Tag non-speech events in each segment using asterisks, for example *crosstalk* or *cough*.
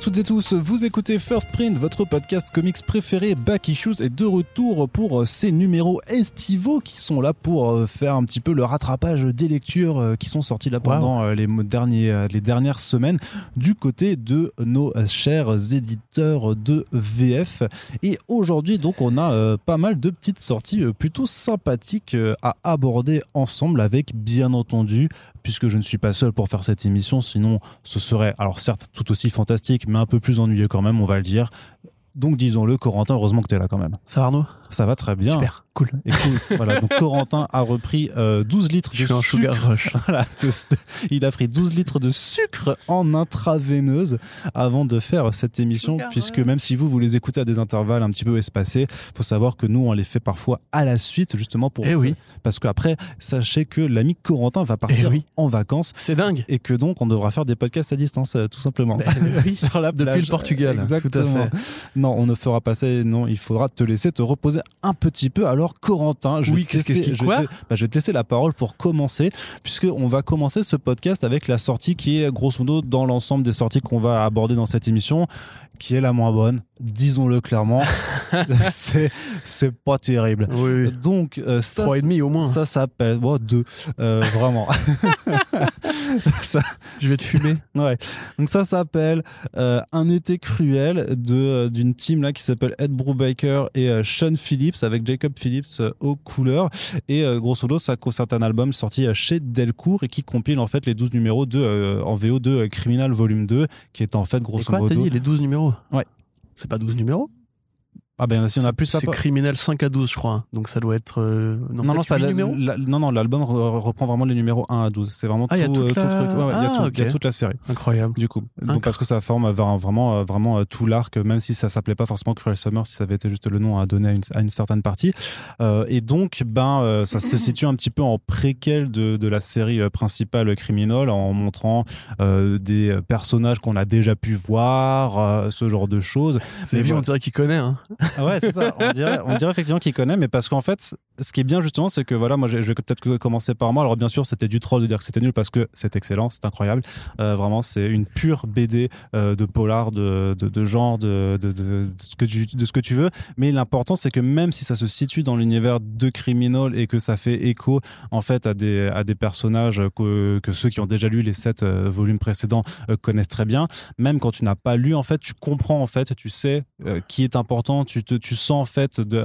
Bonjour à toutes et tous, vous écoutez First Print, votre podcast comics préféré. Back Issues est de retour pour ces numéros estivaux qui sont là pour euh, faire un petit peu le rattrapage des lectures euh, qui sont sorties là pendant euh, les, derniers, les dernières semaines du côté de nos chers éditeurs de VF. Et aujourd'hui, donc, on a pas mal de petites sorties plutôt sympathiques à aborder ensemble avec, bien entendu, puisque je ne suis pas seul pour faire cette émission, sinon ce serait, alors certes, tout aussi fantastique, mais un peu plus ennuyeux quand même, on va le dire. Donc disons-le, Corentin, heureusement que tu es là quand même. Ça va Arnaud? Ça va très bien. Super, cool. Et cool. voilà, donc Corentin a repris 12 euh, litres Je de un sugar rush. *laughs* Voilà, il a pris 12 litres de sucre en intraveineuse avant de faire cette émission, puisque même si vous, vous les écoutez à des intervalles un petit peu espacés, faut savoir que nous, on les fait parfois à la suite, justement pour... Eh oui. Parce qu'après, sachez que l'ami Corentin va partir eh en vacances. C'est dingue. Et que donc, on devra faire des podcasts à distance, euh, tout simplement. Ben oui. *laughs* Sur la Depuis le Portugal. Exactement. Tout à fait. Non, on ne fera pas non, il faudra te laisser te reposer un petit peu. Alors, Corentin, je, oui, vais, te laisser, je, bah, je vais te laisser la parole pour commencer, puisqu'on va commencer ce podcast avec la sortie qui est grosso modo dans l'ensemble des sorties qu'on va aborder dans cette émission, qui est la moins bonne, disons-le clairement. *laughs* *laughs* c'est c'est pas terrible. Oui. Donc euh, ça trois et demi au moins. Ça s'appelle bon, deux euh, vraiment. *laughs* ça, je vais te fumer. Ouais. Donc ça s'appelle euh, un été cruel de d'une team là qui s'appelle Ed Brubaker et Sean Phillips avec Jacob Phillips aux couleurs et grosso modo ça c'est un album sorti chez Delcourt et qui compile en fait les 12 numéros de en VO de Criminal Volume 2 qui est en fait grosso modo dit les 12 numéros. Ouais. C'est pas 12 numéros ah ben si on a plus C'est criminel 5 à 12 je crois. Hein. Donc ça doit être euh, non non, ça, non non l'album reprend vraiment les numéros 1 à 12. C'est vraiment ah, tout, y a tout, euh, la... truc. Ouais, ah, y, a tout, y a toute la série. Incroyable. Du coup, donc parce que ça forme vraiment euh, vraiment tout l'arc même si ça s'appelait pas forcément Cruel Summer si ça avait été juste le nom à donner à une, à une certaine partie. Euh, et donc ben ça se *clears throat* situe un petit peu en préquel de, de la série principale Criminal en montrant des personnages qu'on a déjà pu voir, ce genre de choses. C'est vu on dirait qu'il connaît hein. Ah ouais, c'est ça on dirait, on dirait effectivement qu'il connaît, mais parce qu'en fait, ce qui est bien justement, c'est que voilà, moi je vais peut-être commencer par moi. Alors bien sûr, c'était du troll de dire que c'était nul parce que c'est excellent, c'est incroyable. Euh, vraiment, c'est une pure BD euh, de polar, de, de, genre, de, de, ce que tu, de ce que tu veux. Mais l'important, c'est que même si ça se situe dans l'univers de Criminal et que ça fait écho en fait à des, à des personnages que, que ceux qui ont déjà lu les sept euh, volumes précédents connaissent très bien, même quand tu n'as pas lu, en fait, tu comprends en fait, tu sais qui est important, tu, tu sens en fait de,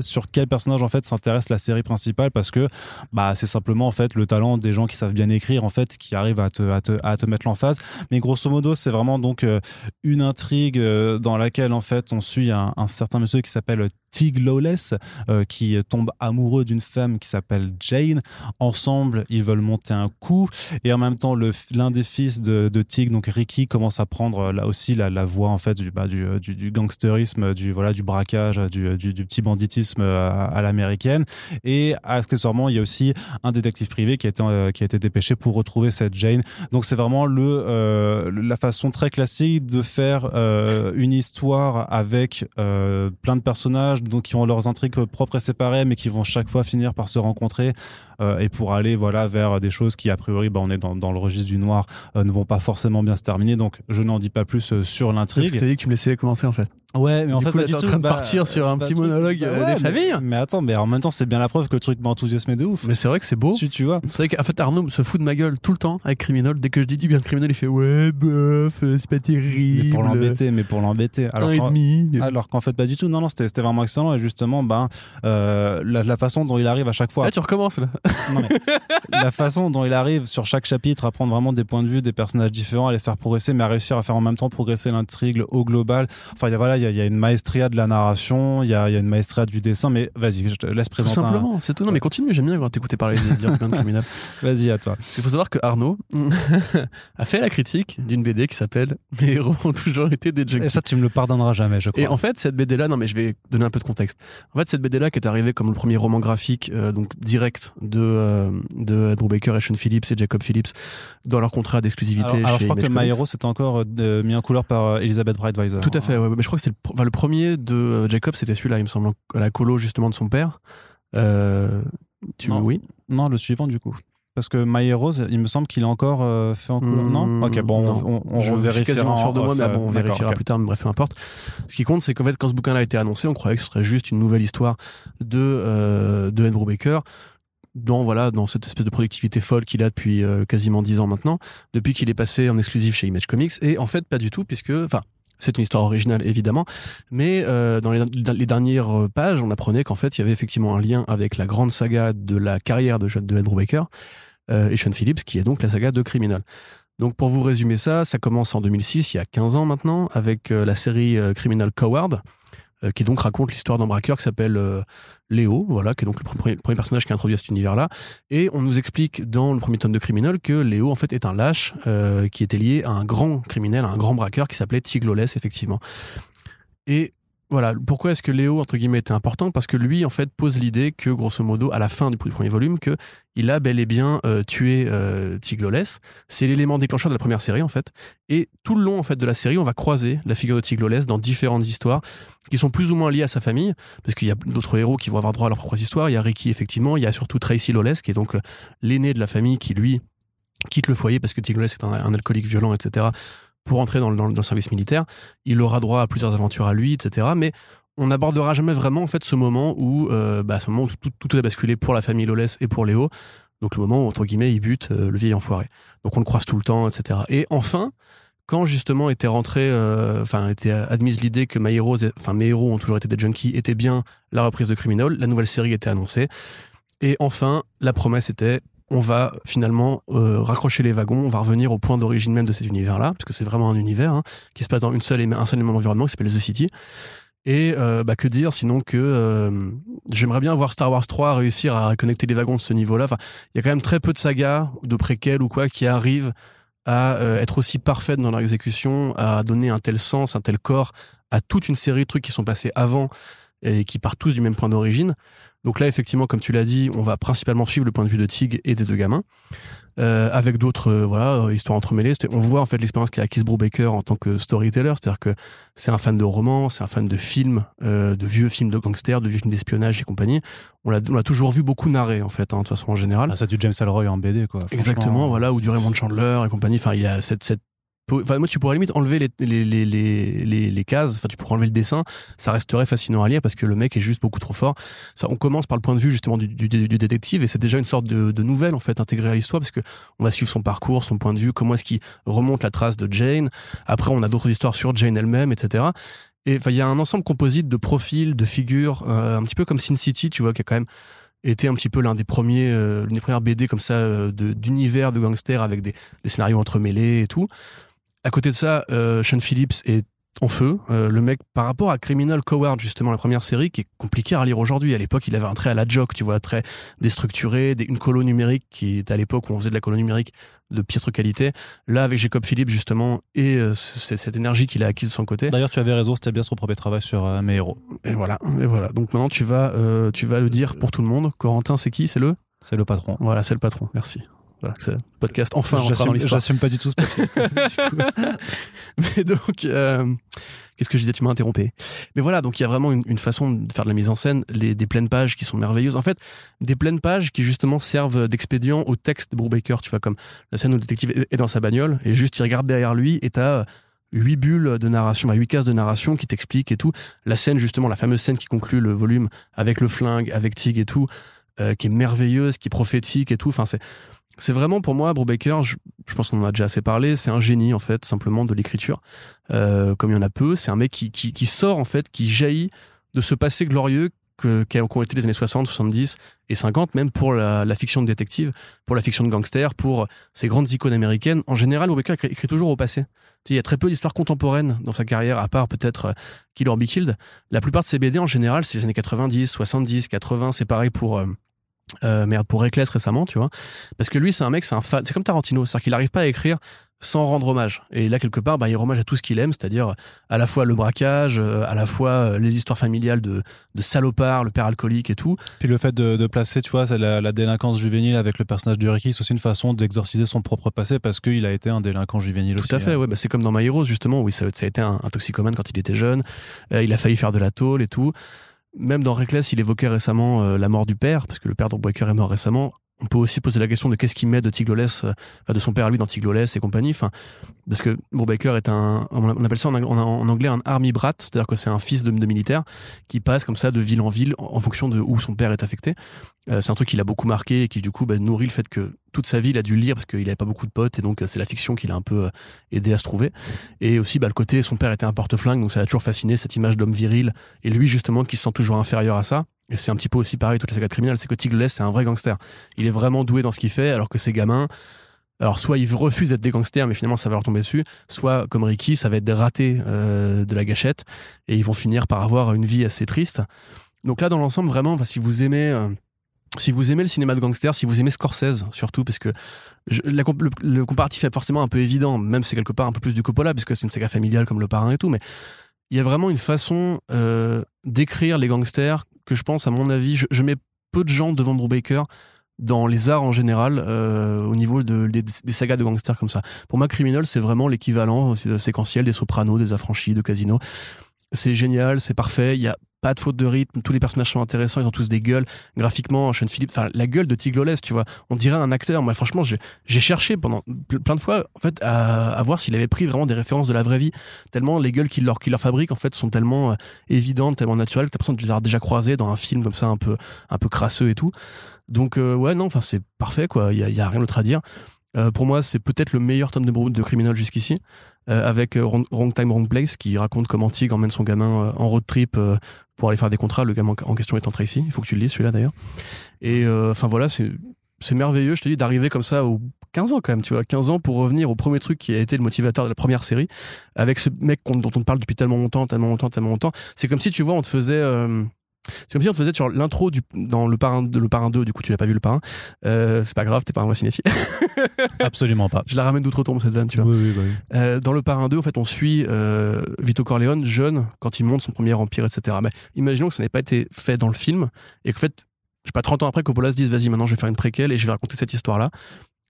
sur quel personnage en fait s'intéresse la série principale parce que bah c'est simplement en fait le talent des gens qui savent bien écrire en fait qui arrivent à te, à te, à te mettre l'emphase mais grosso modo c'est vraiment donc euh, une intrigue euh, dans laquelle en fait on suit un, certain monsieur qui s'appelle Tig Lawless euh, qui tombe amoureux d'une femme qui s'appelle Jane. Ensemble, ils veulent monter un coup et en même temps, l'un des fils de, de, Tig, donc Ricky, commence à prendre là aussi la, la voie en fait du, bah, du, du, du, gangsterisme, du voilà, du braquage, du, du, petit banditisme à, à l'américaine. Et accessoirement, il y a aussi un détective privé qui a été, euh, qui a été dépêché pour retrouver cette Jane. Donc c'est vraiment le euh, la façon très classique de faire une histoire avec plein de personnages donc qui ont leurs intrigues propres et séparées, mais qui vont chaque fois finir par se rencontrer euh, et pour aller voilà vers des choses qui a priori, bah, on est dans, dans le registre du noir, euh, ne vont pas forcément bien se terminer. Donc je n'en dis pas plus euh, sur l'intrigue. Tu as dit que tu me laissais commencer en fait. Ouais, mais en fait, coup, tu es en train de bah, partir sur un petit monologue bah des familles. Mais, attends, mais en même temps, c'est bien la preuve que le truc m'a enthousiasmé de ouf. Mais c'est vrai que c'est beau. Tu, tu vois. C'est vrai qu'en fait, Arnaud se fout de ma gueule tout le temps avec Criminal. Dès que je dis du bien de Criminal, il fait ouais, bof, c'est pas terrible. Mais pour l'embêter, mais pour l'embêter. Alors, et demi. alors qu'en fait, pas du tout. Non, non, c'était vraiment excellent. Et justement, ben, euh, la, la, façon dont il arrive à chaque fois. Là, tu recommences là. *laughs* non, mais la façon dont il arrive sur chaque chapitre à prendre vraiment des points de vue, des personnages différents, à les faire progresser, mais à réussir à faire en même temps progresser l'intrigue au global. Enfin, y a, voilà, il y, y, a une maestria de la narration il y a, y a, une maestria du dessin, mais vas-y, je te laisse présenter. Tout simplement, c'est tout. Non, mais continue, j'aime bien t'écouter parler de *laughs* dire de criminel. Vas-y, à toi. Parce qu'il faut savoir que Arnaud *laughs* a fait la critique d'une BD qui s'appelle Mes héros ont toujours été des junkies. Et ça, tu me le pardonneras jamais, je crois. Et en fait, cette BD-là, non, mais je vais donner un peu de contexte. En fait, cette BD-là qui est arrivée comme le premier roman graphique, euh, donc direct de, euh, de Drew Baker et Sean Phillips et Jacob Phillips dans leur contrat d'exclusivité. Alors, alors je crois Image que My Hero, c'était encore euh, mis en couleur par Elizabeth Brightweiser. Tout à fait, ouais, mais je crois que c'est le, enfin, le premier de Jacob, c'était celui-là, il me semble, à la colo justement de son père. Euh, tu non. oui Non, le suivant du coup. Parce que My Heroes, il me semble qu'il est encore euh, fait en cours. non Mmh, Ok, bon, non. on, on je revérifiera quasiment en sûr de moi, mais euh, bon, on vérifiera plus tard, mais bref, peu importe. Ce qui compte, c'est qu'en fait, quand ce bouquin a été annoncé, on croyait que ce serait juste une nouvelle histoire de, euh, de Andrew Baker dans, voilà, dans cette espèce de productivité folle qu'il a depuis euh, quasiment 10 ans maintenant, depuis qu'il est passé en exclusif chez Image Comics. Et en fait, pas du tout, puisque, enfin, c'est une histoire originale, évidemment, mais euh, dans les, dernières pages, on apprenait qu'en fait, il y avait effectivement un lien avec la grande saga de la carrière de, de Andrew Baker euh, et Sean Phillips, qui est donc la saga de Criminal. Donc pour vous résumer ça, ça commence en 2006, il y a 15 ans maintenant, avec la série Criminal Coward, euh, qui donc raconte l'histoire d'un braqueur qui s'appelle euh, Léo, voilà, qui est donc le premier, personnage qui introduit à cet univers-là. Et on nous explique dans le premier tome de Criminal que Léo en fait est un lâche euh, qui était lié à un grand criminel, à un grand braqueur qui s'appelait Tigloless, effectivement. Et voilà, pourquoi est-ce que Léo, entre guillemets, était important? Parce que lui, en fait, pose l'idée que, grosso modo, à la fin du premier volume, que il a bel et bien euh, tué euh. C'est l'élément déclencheur de la première série, en fait. Et tout le long, en fait, de la série, on va croiser la figure de Tigloless dans différentes histoires qui sont plus ou moins liées à sa famille, parce qu'il y a d'autres héros qui vont avoir droit à leurs propres histoires. Il y a Ricky, effectivement. Il y a surtout Tracy Lawless, qui est donc euh, l'aîné de la famille, qui, lui, quitte le foyer parce que Tigloless est un alcoolique violent, etc., pour entrer dans le, service militaire. Il aura droit à plusieurs aventures à lui, etc. Mais on n'abordera jamais vraiment en fait ce moment où, euh, bah, ce tout, tout a basculé pour la famille Lawless et pour Léo. Donc le moment où entre guillemets il bute euh, le vieil enfoiré. Donc on le croise tout le temps, etc. Et enfin, quand justement était rentré, euh, enfin était admise l'idée que enfin mes héros ont toujours été des junkies, était bien la reprise de Criminal, la nouvelle série était annoncée. Et enfin, la promesse était on va finalement euh, raccrocher les wagons, on va revenir au point d'origine même de cet univers-là, parce que c'est vraiment un univers hein, qui se passe dans une seule et, un seul et même environnement qui s'appelle The City. Et euh, bah, que dire sinon que euh, j'aimerais bien voir Star Wars 3 réussir à connecter les wagons de ce niveau-là. Enfin, il y a quand même très peu de sagas, de préquels ou quoi, qui arrivent à euh, être aussi parfaites dans leur exécution, à donner un tel sens, un tel corps à toute une série de trucs qui sont passés avant et qui partent tous du même point d'origine. Donc là, effectivement, comme tu l'as dit, on va principalement suivre le point de vue de Tig et des deux gamins. Euh, avec d'autres euh, voilà euh, histoires entremêlées on voit en fait l'expérience qu'a Keith Brubaker en tant que storyteller c'est-à-dire que c'est un fan de romans c'est un fan de films euh, de vieux films de gangsters de vieux films d'espionnage et compagnie on l'a toujours vu beaucoup narrer en fait hein, de toute façon en général Ah, c'est du James Ellroy en BD, quoi. Exactement, voilà, ou du Raymond Chandler et compagnie. Enfin, il y a cette, cette Enfin, moi, tu pourrais limite enlever les, les, les, les, les, cases, enfin, tu pourrais enlever le dessin, ça resterait fascinant à lire parce que le mec est juste beaucoup trop fort. Ça, on commence par le point de vue justement du, du, du détective et c'est déjà une sorte de, de nouvelle en fait intégrée à l'histoire parce que on va suivre son parcours, son point de vue, comment est-ce qu'il remonte la trace de Jane. Après, on a d'autres histoires sur Jane elle-même, etc. Et enfin, il y a un ensemble composite de profils, de figures, euh, un petit peu comme Sin City, tu vois, qui a quand même été un petit peu l'un des premiers, euh, l'une des premières BD comme ça euh, de- d'univers de, gangsters avec des, des scénarios entremêlés et tout. À côté de ça, euh, Sean Phillips est en feu. Euh, le mec, par rapport à Criminal Coward, justement, la première série, qui est compliquée à lire aujourd'hui. À l'époque, il avait un trait à la joke, tu vois, un trait déstructuré, des- une colo numérique qui était à l'époque où on faisait de la colo numérique de piètre qualité. Là, avec Jacob Phillips, justement, et euh, cette énergie qu'il a acquise de son côté. D'ailleurs, tu avais raison, c'était bien son premier travail sur euh, mes héros. Et voilà, et voilà. Donc maintenant, tu vas, euh, tu vas le dire pour tout le monde. Corentin, c'est qui? C'est le? C'est le patron. Voilà, c'est le patron. Merci. Voilà, c'est podcast. Enfin, rentrera dans l'histoire. j'assume pas du tout ce podcast. *laughs* du coup. *laughs* Mais donc, euh, qu'est-ce que je disais? Tu m'as interrompu. Mais voilà, donc il y a vraiment une, une façon de faire de la mise en scène, les, des pleines pages qui sont merveilleuses. En fait, des pleines pages qui justement servent d'expédient au texte de Brubaker. Tu vois, comme la scène où le détective est- dans sa bagnole et juste il regarde derrière lui et t'as huit bulles de narration, huit cases de narration qui t'expliquent et tout. La scène, justement, la fameuse scène qui conclut le volume avec le flingue, avec Tig et tout, euh, qui est merveilleuse, qui est prophétique et tout. Enfin, c'est c'est vraiment pour moi, Brubaker, je, je pense qu'on en a déjà assez parlé, c'est un génie en fait, simplement de l'écriture. Euh, comme il y en a peu, c'est un mec qui, qui, qui sort en fait, qui jaillit de ce passé glorieux que, qui ont été les années 60, 70 et 50, même pour la, fiction de détective, pour la fiction de gangster, pour ces grandes icônes américaines. En général, Brubaker écrit, écrit toujours au passé. Il y a très peu d'histoires contemporaines dans sa carrière, à part peut-être euh, Kill or Be Killed. La plupart de ses BD, en général, c'est les années 90, 70, 80. C'est pareil pour, euh, euh, merde, pour Reckless récemment, tu vois. Parce que lui, c'est un mec, c'est un fan. C'est comme Tarantino, c'est-à-dire qu'il n'arrive pas à écrire sans rendre hommage. Et là, quelque part, bah, il rend hommage à tout ce qu'il aime, c'est-à-dire à la fois le braquage, euh, à la fois euh, les histoires familiales de, de salopards, le père alcoolique et tout. Puis le fait de, de placer, tu vois, la, la délinquance juvénile avec le personnage de Ricky, c'est aussi une façon d'exorciser son propre passé parce qu'il a été un délinquant juvénile aussi. Tout à fait, hein. ouais. Bah, c'est comme dans My Heroes, justement, où ça, ça a été un, un toxicomane quand il était jeune. Euh, il a failli faire de la tôle et tout. Même dans Reckless, il évoquait récemment euh, la mort du père, parce que le père de Breaker est mort récemment. On peut aussi poser la question de qu'est-ce qu'il met de Tigloless, euh, de son père à lui dans Tigloless et compagnie. Enfin, parce que Brubaker est un, on appelle ça en, anglais un army brat, c'est-à-dire que c'est un fils de, militaire qui passe comme ça de ville en ville en, fonction de où son père est affecté. Euh, c'est un truc qui l'a beaucoup marqué et qui du coup bah, nourrit le fait que toute sa vie il a dû lire parce qu'il n'avait pas beaucoup de potes et donc c'est la fiction qui l'a un peu euh, aidé à se trouver. Et aussi bah, le côté son père était un porte-flingue donc ça a toujours fasciné cette image d'homme viril et lui justement qui se sent toujours inférieur à ça et c'est un petit peu aussi pareil, toutes les sagas criminelles, c'est que Tigles, c'est un vrai gangster. Il est vraiment doué dans ce qu'il fait, alors que ces gamins, alors soit ils refusent d'être des gangsters, mais finalement ça va leur tomber dessus, soit comme Ricky, ça va être des ratés euh, de la gâchette, et ils vont finir par avoir une vie assez triste. Donc là, dans l'ensemble, vraiment, si vous aimez... Euh, si vous aimez le cinéma de gangster, si vous aimez Scorsese surtout, parce que le, comparatif est forcément un peu évident, même si c'est quelque part un peu plus du Coppola, puisque c'est une saga familiale comme Le Parrain et tout, mais il y a vraiment une façon euh, d'écrire les gangsters que je pense, à mon avis, je, mets peu de gens devant Brubaker dans les arts en général euh, au niveau de, des, sagas de gangsters comme ça. Pour moi, Criminal, c'est vraiment l'équivalent euh, séquentiel des Sopranos, des Affranchis, de Casino. C'est génial, c'est parfait. Il y a pas de faute de rythme, tous les personnages sont intéressants, ils ont tous des gueules. Graphiquement, Sean Phillips, enfin la gueule de Tiglolès, tu vois, on dirait un acteur. Moi, franchement, j'ai cherché pendant plein de fois, en fait, à, voir s'il avait pris vraiment des références de la vraie vie. Tellement les gueules qu'il leur, fabrique, en fait, sont tellement euh, évidentes, tellement naturelles que t'as l'impression de les avoir déjà croisées dans un film comme ça, un peu, un peu crasseux et tout. Donc, euh, ouais, non, enfin, c'est parfait, quoi. Il y a, rien d'autre à dire. Euh, pour moi, c'est peut-être le meilleur tome de, de Criminal jusqu'ici. Avec Wrong, Time, Wrong Place, qui raconte comment Tig emmène son gamin en road trip pour aller faire des contrats. Le gamin en question est entré ici. Il faut que tu le lises celui-là d'ailleurs. Et euh, enfin voilà, c'est c'est merveilleux, je te dis, d'arriver comme ça aux 15 ans quand même, tu vois, 15 ans pour revenir au premier truc qui a été le motivateur de la première série, avec ce mec dont on te parle depuis tellement longtemps, tellement longtemps, tellement longtemps. C'est comme si, tu vois, on te faisait... Euh, c'est comme si on te faisait sur l'intro du dans le parrain le parrain 2 du coup tu n'as pas vu le parrain. Euh, c'est pas grave t'es pas un vrai cinéphile. *laughs* Absolument pas. Je la ramène d'outre-tombe cette vanne tu vois. Oui, oui, oui. Euh, dans le parrain 2 en fait on suit euh, Vito Corleone jeune quand il monte son premier empire etc mais imaginons que ça n'ait pas été fait dans le film et qu'en fait je sais pas 30 ans après Coppola se dise vas-y maintenant je vais faire une préquelle et je vais raconter cette histoire là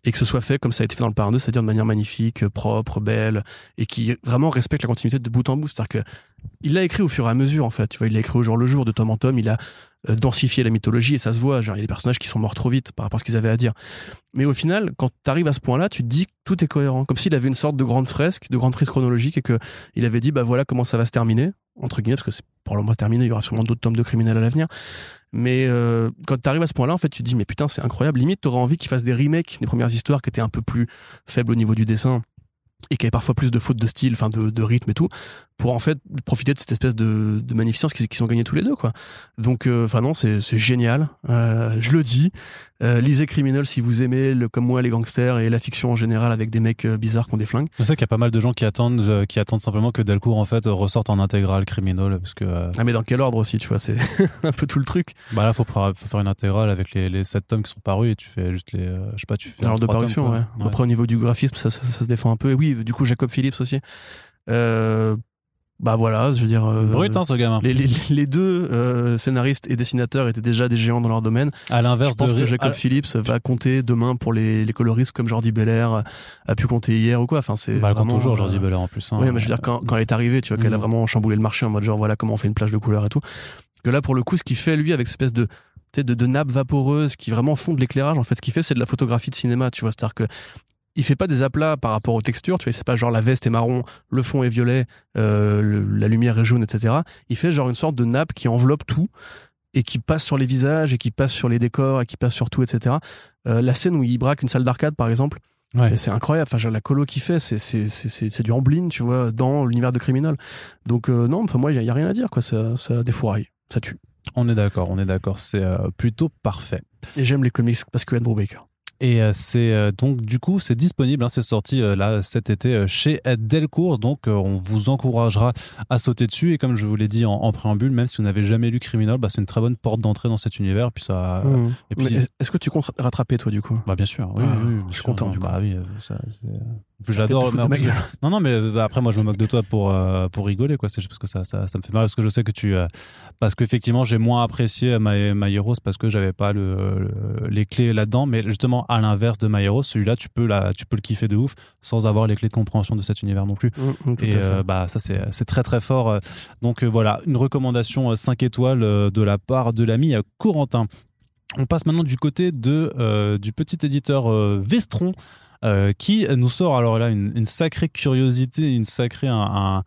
et que ce soit fait comme ça a été fait dans le Parrain 2, c'est-à-dire de manière magnifique, propre, belle, et qui vraiment respecte la continuité de bout en bout. C'est-à-dire que il l'a écrit au fur et à mesure, en fait. Tu vois, il l'a écrit au jour le jour, de tome en tome. Il a euh, densifié la mythologie et ça se voit. Genre, il y a des personnages qui sont morts trop vite par rapport à ce qu'ils avaient à dire. Mais au final, quand tu arrives à ce point-là, tu te dis que tout est cohérent. Comme s'il avait une sorte de grande fresque, de grande fresque chronologique et que il avait dit, bah voilà comment ça va se terminer, entre guillemets, parce que c'est probablement terminé, il y aura sûrement d'autres tomes de criminels à l'avenir. Mais euh, quand tu arrives à ce point-là, en fait, tu te dis, mais putain, c'est incroyable. Limite, tu auras envie qu'ils fassent des remakes des premières histoires qui étaient un peu plus faibles au niveau du dessin et qui avaient parfois plus de fautes de style, enfin de, rythme et tout, pour en fait profiter de cette espèce de, magnificence qu'ils qui sont gagnés tous les deux quoi. Donc euh, enfin non c'est génial, euh, je le dis. Euh, lisez Criminal si vous aimez le, comme moi les gangsters et la fiction en général avec des mecs euh, bizarres qui ont des flingues. Je sais qu'il y a pas mal de gens qui attendent euh, qui attendent simplement que Delcourt en fait ressorte en intégrale Criminal parce que Ah mais dans quel ordre aussi tu vois c'est *laughs* un peu tout le truc. Bah là faut, faut faire une intégrale avec les, les 7 tomes qui sont parus et tu fais juste les je sais pas tu fais alors de parution ouais. Après au niveau du graphisme ça, ça, ça, se défend un peu et oui du coup Jacob Phillips aussi. Euh, bah voilà, je veux dire. Euh, Brut, hein, ce gamin. Les, les, les deux euh, scénaristes et dessinateurs étaient déjà des géants dans leur domaine. À l'inverse je pense que Jacob Phillips va compter demain pour les, les coloristes comme Jordi Belair a pu compter hier ou quoi. Enfin, c'est bah, vraiment. toujours Jordi Belair en plus. Hein, oui, mais je veux dire, quand, quand elle est arrivée, tu vois, qu'elle a mm. vraiment chamboulé le marché en mode genre, voilà comment on fait une plage de couleurs et tout. Que là, pour le coup, ce qu'il fait, lui, avec cette espèce de, de, de nappe vaporeuse qui vraiment fond de l'éclairage, en fait, ce qu'il fait, c'est de la photographie de cinéma, tu vois. C'est-à-dire que il fait pas des aplats par rapport aux textures, tu vois, c'est pas genre la veste est marron, le fond est violet, euh, la lumière est jaune, etc. Il fait genre une sorte de nappe qui enveloppe tout et qui passe sur les visages et qui passe sur les décors et qui passe sur tout, etc. Euh, la scène où il braque une salle d'arcade, par exemple, c'est incroyable. Enfin, genre, la colo qu'il fait, c'est, c'est, c'est, c'est du Amblin, tu vois, dans l'univers de Criminal. Donc, euh, non, enfin, moi, il n'y a, rien à dire, quoi. Ça, ça défouraille. Ça tue. On est d'accord, on est d'accord. C'est plutôt parfait. Et j'aime les comics parce que Andrew Baker. Et euh, c'est euh, donc du coup c'est disponible, hein, c'est sorti euh, là cet été chez Delcourt, donc on vous encouragera à sauter dessus. Et comme je vous l'ai dit en, préambule, même si vous n'avez jamais lu Criminal, bah, c'est une très bonne porte d'entrée dans cet univers. Puis ça. Mmh. Et puis, est-ce que tu comptes rattraper toi du coup? Bah bien sûr, oui, ah, oui, je suis content. Du bah, oui, ça, J'adore. Non, non, mais bah, après, moi, je me moque de toi pour, pour rigoler, quoi. C'est juste parce que ça, ça, ça, me fait mal, parce que je sais que tu. parce qu'effectivement, j'ai moins apprécié My, My Heroes parce que j'avais pas le, les clés là-dedans. Mais justement, à l'inverse de My Hero, celui-là, tu peux, la, tu peux le kiffer de ouf sans avoir les clés de compréhension de cet univers non plus. Mmh, mmh, et euh, bah, ça, c'est très très fort. Donc euh, voilà, une recommandation 5 euh, étoiles de la part de l'ami Corentin. On passe maintenant du côté de, euh, du petit éditeur euh, Vestron euh, qui nous sort alors là une, sacrée curiosité, une sacrée un,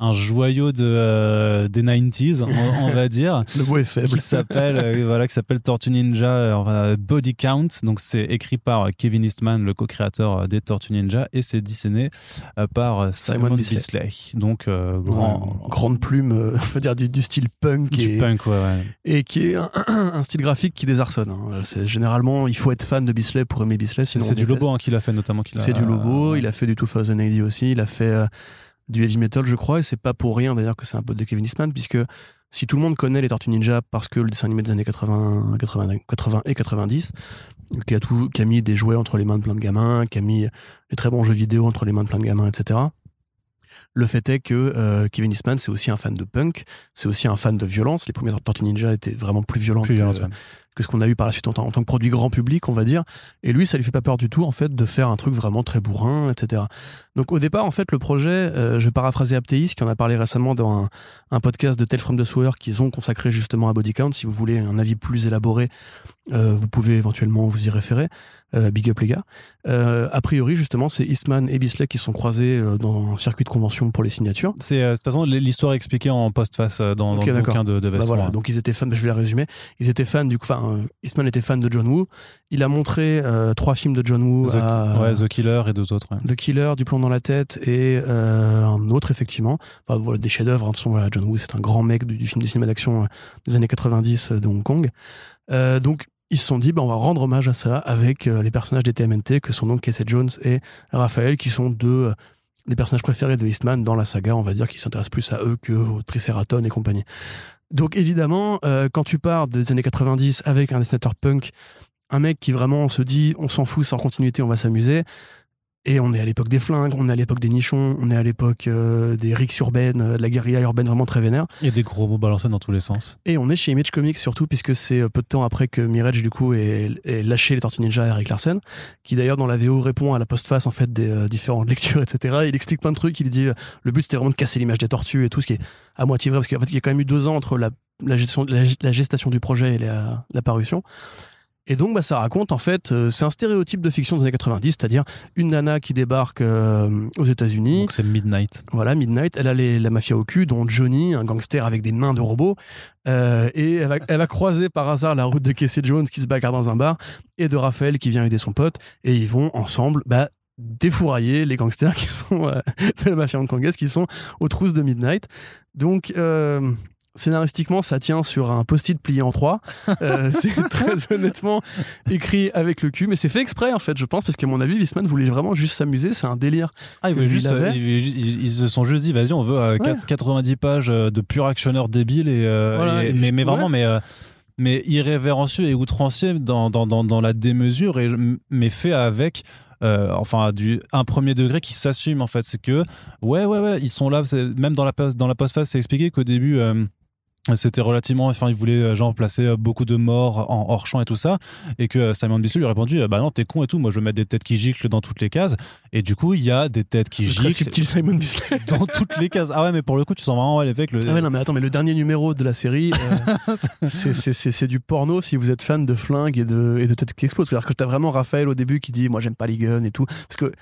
un joyau de, euh, des 90s, on, on va dire. *laughs* Le mot est faible. qui s'appelle euh, voilà qui s'appelle Tortue Ninja euh, Body Count donc c'est écrit par Kevin Eastman le co-créateur des Tortues Ninja et c'est dessiné par Simon, Simon Bisley. Donc grand Ouais, grande plume, on va dire du, du style punk, du et, punk ouais, ouais. et qui est un, un style graphique qui désarçonne. hein. C'est généralement, il faut être fan de Bisley pour aimer Bisley. sinon c'est du. Lobo hein, qu'il a fait notamment qu'il a- C'est du Lobo. Il a fait du 2080 aussi. Il a fait du heavy metal, je crois. Et c'est pas pour rien d'ailleurs que c'est un pote de Kevin Eastman, puisque si tout le monde connaît les Tortues Ninja parce que le dessin animé des années 80, 80, 80 et 90, qui a, tout, qui a mis des jouets entre les mains de plein de gamins, qui a mis des très bons jeux vidéo entre les mains de plein de gamins, etc. Le fait est que euh, Kevin Eastman, c'est aussi un fan de punk, c'est aussi un fan de violence. Les premières Tortues Ninja étaient vraiment plus violentes plus que, violente, ouais. Que ce qu'on a eu par la suite en, tant- en tant que produit grand public, on va dire. Et lui, ça lui fait pas peur du tout, en fait, de faire un truc vraiment très bourrin, etc. Donc au départ, en fait, le projet, euh, je vais paraphraser Apteis, qui en a parlé récemment dans un, un podcast de Tell from the Sewer qu'ils ont consacré justement à Body Count. Si vous voulez un avis plus élaboré, euh, vous pouvez éventuellement vous y référer. Euh, big up les gars. A priori, justement, c'est Eastman et Bisley qui sont croisés dans un circuit de convention pour les signatures. c'est de toute façon l'histoire expliquée en postface dans, dans le bouquin de, de Bah voilà, donc ils étaient fans, je vais la résumer. Ils étaient fans du coup, enfin, Eastman était fan de John Woo. Il a montré euh, trois films de John Woo The, à ouais, The Killer et deux autres ouais. The Killer, Du plomb dans la tête et euh, un autre effectivement. Enfin, voilà, des chefs-d'œuvre. hein. De voilà, John Woo, c'est un grand mec du, du film de cinéma d'action euh, des années 90 de Hong Kong. Donc ils se sont dit, bah, on va rendre hommage à ça avec les personnages des TMNT que sont donc Casey Jones et Raphaël, qui sont deux des personnages préférés de Eastman dans la saga. On va dire qu'ils s'intéressent plus à eux que aux Triceratons et compagnie. Donc évidemment, euh, quand tu pars des années 90 avec un dessinateur punk, un mec qui vraiment se dit on s'en fout, sans continuité, on va s'amuser. Et on est à l'époque des flingues, on est à l'époque des nichons, on est à l'époque euh, des rixes urbaines, euh, de la guérilla urbaine vraiment très vénère. et des gros mots balancés dans tous les sens Et on est chez Image Comics surtout, puisque c'est euh, peu de temps après que Mirage, du coup, ait, ait lâché les Tortues Ninja à Eric Larsen, qui d'ailleurs dans la VO répond à la postface en fait des euh, différentes lectures, etc. Il explique plein de trucs, il dit euh, le but c'était vraiment de casser l'image des tortues et tout, ce qui est à moitié vrai, parce qu'en fait il y a quand même eu deux ans entre la, la, gestion, la, la gestation du projet et la, la parution. Et donc, bah, ça raconte, en fait, euh, c'est un stéréotype de fiction des années 90, c'est-à-dire une nana qui débarque euh, aux États-Unis, donc c'est Midnight voilà, Midnight, elle a les- la mafia au cul, dont Johnny, un gangster avec des mains de robot. Euh, et elle va, elle va croiser par hasard la route de Casey Jones qui se bagarre dans un bar et de Raphaël qui vient aider son pote. Et ils vont ensemble bah, défourailler les gangsters *laughs* qui sont euh, de la mafia hongkongaise qui sont aux trousses de Midnight. Donc. Scénaristiquement, ça tient sur un post-it plié en trois. *laughs* Euh, c'est très honnêtement écrit avec le cul, mais c'est fait exprès en fait, je pense, parce qu'à mon avis, Eastman voulait vraiment juste s'amuser. C'est un délire Ah, ils, juste, il avait. euh, ils, ils- ils se sont juste dit, vas-y, on veut euh, Ouais. 4- 90 pages euh, de pur actionneur débile et, euh, Voilà, et- et mais, juste- mais vraiment, ouais. mais mais irrévérencieux et outrancier dans, dans, dans, dans la démesure et mais fait avec. euh, enfin, du, un premier degré qui s'assume en fait. C'est que, ouais, ouais, ouais, ils sont là. Même dans la, dans la postface, c'est expliqué qu'au début, euh, c'était relativement. Enfin, ils voulaient euh, genre placer euh, beaucoup de morts en hors champ et tout ça. Et que euh, Simon Bisley lui a répondu Bah non, t'es con et tout. Moi, je veux mettre des têtes qui giclent dans toutes les cases. Et du coup, il y a des têtes qui giclent subtil Simon Bisley. *laughs* dans toutes les cases. Ah ouais, mais pour le coup, tu sens vraiment ouais, avec le. Ah ouais, non, mais attends, mais le dernier numéro de la série, euh, *laughs* c'est- du porno si vous êtes fan de flingues et de, et de têtes qui explosent. C'est-à-dire que t'as vraiment Raphaël au début qui dit Moi, j'aime pas les guns et tout. Parce que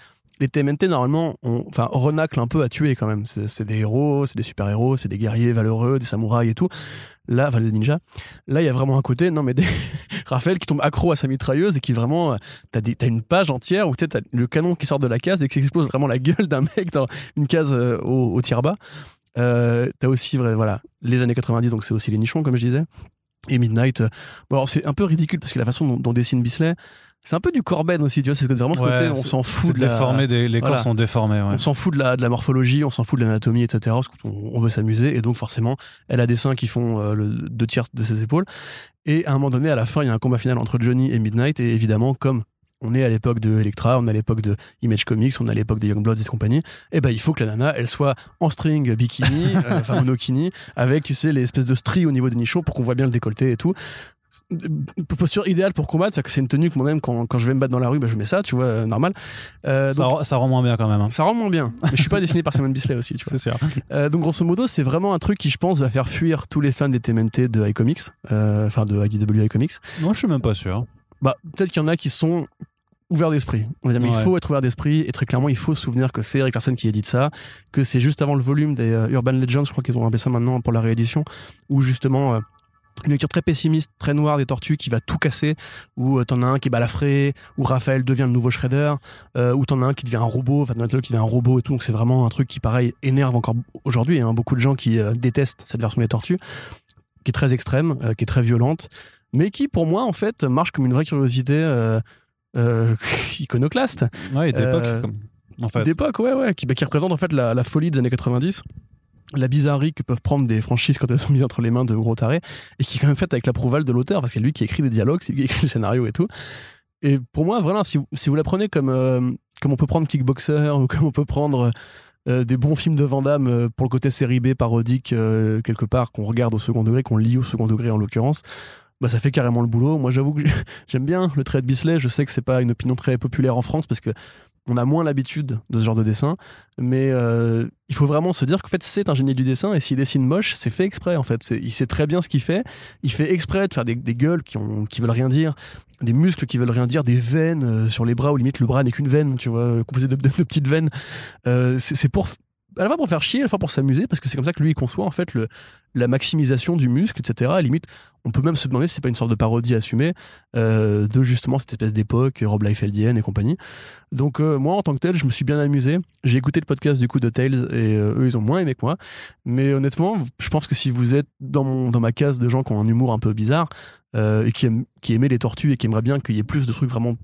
les TMNT, normalement, on, enfin, renaclent un peu à tuer quand même. C'est des héros, c'est des super-héros, c'est des guerriers valeureux, des samouraïs et tout. Là, enfin, des ninjas. Là, il y a vraiment un côté, non, mais des... *laughs* Raphaël qui tombe accro à sa mitrailleuse et qui vraiment. euh, T'as t'as une page entière où t'as le canon qui sort de la case et qui explose vraiment la gueule d'un mec dans une case euh, au, au tiers bas. Euh, t'as aussi voilà les années 90 donc c'est aussi les nichons comme je disais et Midnight bon alors c'est un peu ridicule parce que la façon dont, dont dessine Bisley c'est un peu du Corben aussi tu vois c'est vraiment ce Ouais, côté on s'en fout de la, déformé, des- les corps voilà. sont déformés. Ouais. on s'en fout de la, de la morphologie on s'en fout de l'anatomie etc parce qu'on on veut s'amuser et donc forcément elle a des seins qui font euh, le deux tiers de ses épaules et à un moment donné à la fin il y a un combat final entre Johnny et Midnight et évidemment comme on est à l'époque de Electra, on est à l'époque de Image Comics, on est à l'époque des Youngbloods et compagnie. Et ben il faut que la nana, elle soit en string bikini, *laughs* euh, enfin monokini, avec tu sais les espèces de stries au niveau des nichons pour qu'on voit bien le décolleté et tout. Posture idéale pour combattre, c'est une tenue que moi-même quand, quand, je vais me battre dans la rue, bah, je mets ça, tu vois, euh, normal. Euh, ça, donc, ça, rend moins bien quand même. Hein. Ça rend moins bien. *laughs* Mais je suis pas dessiné par Simon Bisley aussi, tu vois. C'est sûr. Euh, donc grosso modo, c'est vraiment un truc qui, je pense, va faire fuir tous les fans des TMNT de iComics, enfin de IDW iComics. Moi, je suis même pas sûr. Bah, peut-être qu'il y en a qui sont ouverts d'esprit. On va dire, mais il faut être ouvert d'esprit et très clairement, il faut se souvenir que c'est Eric Larsen qui édite ça, que c'est juste avant le volume des Urban Legends, je crois qu'ils ont rappelé ça maintenant pour la réédition, où justement une lecture très pessimiste, très noire des tortues qui va tout casser, où euh, t'en as un qui est balafré, où Raphaël devient le nouveau Shredder, euh, où t'en as un qui devient un robot, enfin qui devient un robot et tout, donc c'est vraiment un truc qui pareil énerve encore aujourd'hui, hein, beaucoup de gens qui euh, détestent cette version des tortues, qui est très extrême, euh, qui est très violente, mais qui pour moi en fait marche comme une vraie curiosité *laughs* iconoclaste. Ouais, d'époque. En fait. D'époque, ouais, ouais, qui, bah, qui représente en fait la, la folie des années 90 la bizarrerie que peuvent prendre des franchises quand elles sont mises entre les mains de gros tarés et qui est quand même faite avec l'approuval de l'auteur parce que c'est lui qui écrit les dialogues, c'est qui écrit le scénario et tout. Et pour moi, vraiment, si, si vous la prenez comme, euh, comme on peut prendre Kickboxer ou comme on peut prendre euh, des bons films de Van Damme euh, pour le côté série B parodique quelque part qu'on regarde au second degré, qu'on lit au second degré en l'occurrence, bah ça fait carrément le boulot. Moi, j'avoue que *laughs* j'aime bien le trait de Bisley. Je sais que c'est pas une opinion très populaire en France parce que on a moins l'habitude de ce genre de dessin, mais euh, il faut vraiment se dire qu'en fait c'est un génie du dessin et s'il dessine moche, c'est fait exprès en fait. Il sait très bien ce qu'il fait. Il fait exprès de faire des, gueules qui, ont, qui veulent rien dire, des muscles qui veulent rien dire, des veines euh, sur les bras où limite le bras n'est qu'une veine, tu vois, composé de, de, petites veines. Euh, c'est pour à la fois pour faire chier, à la fois pour s'amuser, parce que c'est comme ça que lui il conçoit en fait le, la maximisation du muscle, etc. À limite, on peut même se demander si c'est pas une sorte de parodie assumée euh, de justement cette espèce d'époque, Rob Liefeldienne et compagnie. Donc euh, moi, en tant que tel, je me suis bien amusé. J'ai écouté le podcast du coup de Tales et euh, eux, ils ont moins aimé que moi. Mais honnêtement, je pense que si vous êtes dans, mon, dans ma case de gens qui ont un humour un peu bizarre et qui, aiment, qui aimaient les tortues et qui aimeraient bien qu'il y ait plus de trucs vraiment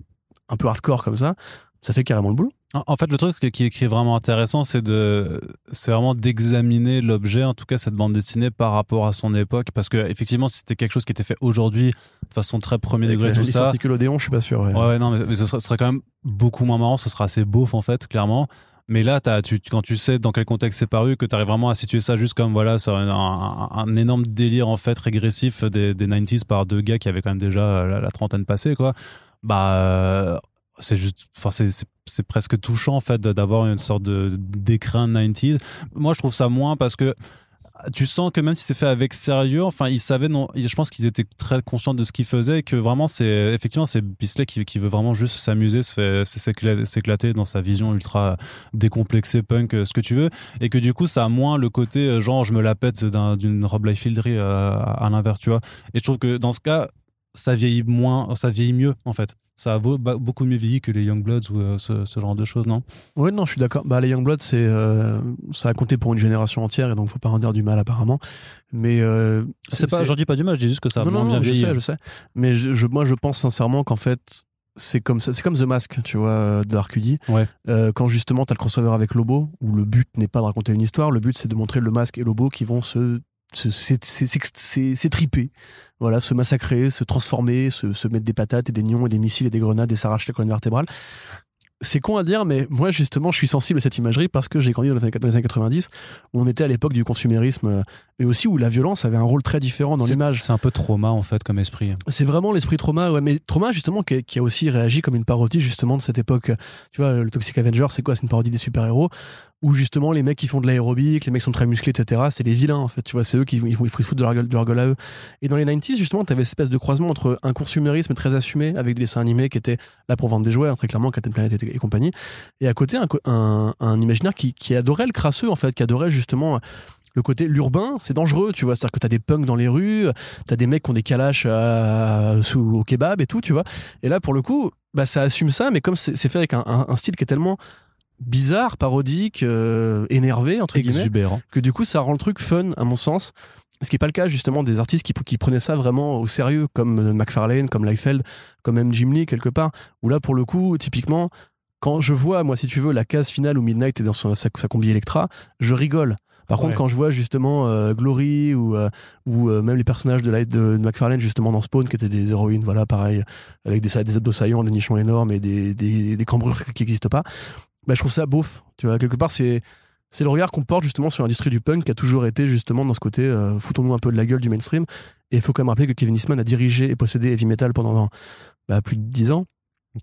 un peu hardcore comme ça, ça fait carrément le boulot. En fait, le truc qui est, vraiment intéressant, c'est de, c'est vraiment d'examiner l'objet, en tout cas cette bande dessinée, par rapport à son époque, parce que effectivement, si c'était quelque chose qui était fait aujourd'hui, de façon très premier degré, tout ça. Nickelodeon, je suis pas sûr. Ouais, ouais, non, mais, ce serait, quand même beaucoup moins marrant, ce serait assez beauf en fait, clairement. Mais là, as, tu, quand tu sais dans quel contexte c'est paru, que tu arrives vraiment à situer ça juste comme voilà, c'est un, énorme délire en fait régressif des, des 90s par deux gars qui avaient quand même déjà la, la trentaine passée, quoi. Bah, c'est juste enfin c'est presque touchant en fait d'avoir une sorte de d'écrin 90s moi je trouve ça moins parce que tu sens que même si c'est fait avec sérieux enfin ils savaient non je pense qu'ils étaient très conscients de ce qu'ils faisaient et que vraiment c'est effectivement c'est Bisley qui, veut vraiment juste s'amuser s'éclater dans sa vision ultra décomplexée punk ce que tu veux. Et que du coup ça a moins le côté genre je me la pète d'une Rob Liefeld euh, à l'inverse tu vois. Et je trouve que dans ce cas ça vieillit moins ça vieillit mieux en fait ça a beaucoup mieux vieilli que les Youngbloods ou euh, ce, genre de choses, non? Oui, non, je suis d'accord. Bah, les Youngbloods, c'est, euh, ça a compté pour une génération entière et donc faut pas en dire du mal apparemment. Mais euh, c'est pas, j'en dis pas du mal, je dis juste que ça a moins bien vieilli. Je sais, je sais. Mais je, moi, je pense sincèrement qu'en fait, c'est comme c'est comme The Mask, tu vois, de Arcudi. Ouais. quand justement t'as le crossover avec Lobo, où le but n'est pas de raconter une histoire, le but c'est de montrer le Masque et Lobo qui vont se s'étriper, voilà, se massacrer, se transformer, se, se, mettre des patates et des nions et des missiles et des grenades et s'arracher la colonne vertébrale c'est con à dire, mais moi justement, je suis sensible à cette imagerie parce que j'ai grandi dans les années 90, où on était à l'époque du consumérisme, euh, aussi où la violence avait un rôle très différent dans l'image. C'est un peu trauma en fait comme esprit. C'est vraiment l'esprit trauma, ouais, mais trauma justement qui, a aussi réagi comme une parodie justement de cette époque. Tu vois, le Toxic Avenger, c'est quoi? C'est une parodie des super-héros où justement les mecs qui font de l'aérobic, les mecs sont très musclés, etc. C'est les vilains en fait, tu vois, c'est eux qui ils, ils foutent de leur, gueule, de leur gueule à eux. Et dans les 90s, justement, t'avais cette espèce de croisement entre un consumérisme très assumé avec des dessins animés qui étaient là pour vendre des jouets, hein, très clairement, Captain Planet et, compagnie, et à côté un, imaginaire qui, qui adorait le crasseux en fait, qui adorait justement le côté l'urbain, c'est dangereux, tu vois. C'est-à-dire que t'as des punks dans les rues, t'as des mecs qui ont des calaches euh, sous, au kebab et tout, tu vois. Et là, pour le coup, bah, ça assume ça, mais comme c'est fait avec un, style qui est tellement bizarre, parodique, euh, énervé, entre guillemets, que du coup, ça rend le truc fun, à mon sens. Ce qui n'est pas le cas justement des artistes qui, qui, prenaient ça vraiment au sérieux, comme McFarlane, comme Liefeld, comme même Jim Lee quelque part, où là pour le coup, typiquement, quand je vois, moi si tu veux, la case finale où Midnight est dans sa, sa combi Electra, je rigole. Par contre, quand je vois justement euh, Glory ou, euh, ou même les personnages de, Light de, McFarlane justement dans Spawn qui étaient des héroïnes, voilà, pareil, avec des, des abdos saillants, des nichons énormes et des, des, des cambrures qui n'existent pas, bah, je trouve ça beauf. Tu vois, quelque part, c'est c'est le regard qu'on porte justement sur l'industrie du punk qui a toujours été justement dans ce côté euh, foutons-nous un peu de la gueule du mainstream Et il faut quand même rappeler que Kevin Eastman a dirigé et possédé Heavy Metal pendant bah, plus de 10 ans.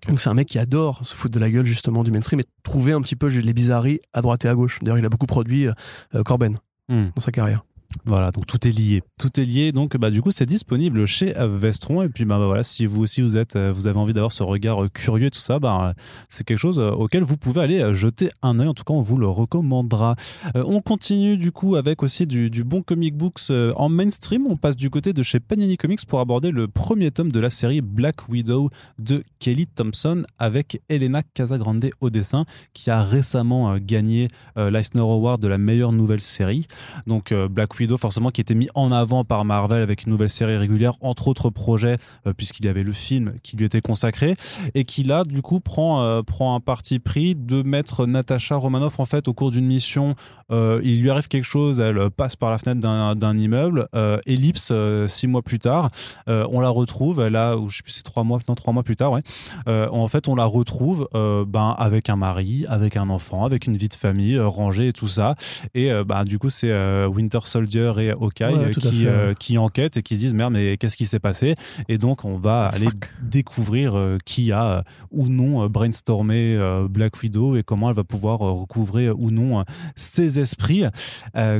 Donc c'est un mec qui adore se foutre de la gueule justement du mainstream et trouver un petit peu les bizarreries à droite et à gauche. D'ailleurs, il a beaucoup produit euh, Corben Hmm. dans sa carrière. Voilà, donc tout est lié. Tout est lié. Donc, bah, du coup, c'est disponible chez Vestron. Et puis, bah, bah, voilà, si vous aussi vous êtes, euh, vous avez envie d'avoir ce regard euh, curieux, tout ça, bah, c'est quelque chose euh, auquel vous pouvez aller jeter un œil. En tout cas, on vous le recommandera. On continue du coup avec aussi du, bon comic books en mainstream. On passe du côté de chez Panini Comics pour aborder le premier tome de la série Black Widow de Kelly Thompson avec Elena Casagrande au dessin, qui a récemment gagné l'Eisner Award de la meilleure nouvelle série. Donc Black Forcément, qui était mis en avant par Marvel avec une nouvelle série régulière, entre autres projets, euh, puisqu'il y avait le film qui lui était consacré, et qui là, du coup, prend, euh, prend un parti pris de mettre Natasha Romanoff, en fait, au cours d'une mission, euh, il lui arrive quelque chose, elle passe par la fenêtre d'un immeuble, ellipse, six mois plus tard, on la retrouve, a, ou je sais plus, c'est trois mois, non, trois mois plus tard, ouais. En fait, on la retrouve ben, avec un mari, avec un enfant, avec une vie de famille rangée et tout ça. Et bah, du coup, c'est Winter Soldier et Hawkeye Ouais, euh, qui, euh, qui enquêtent et qui se disent merde, mais qu'est-ce qui s'est passé? Et donc, on va aller découvrir euh, qui a euh, ou non brainstormé Black Widow et comment elle va pouvoir recouvrer ou non ses esprits.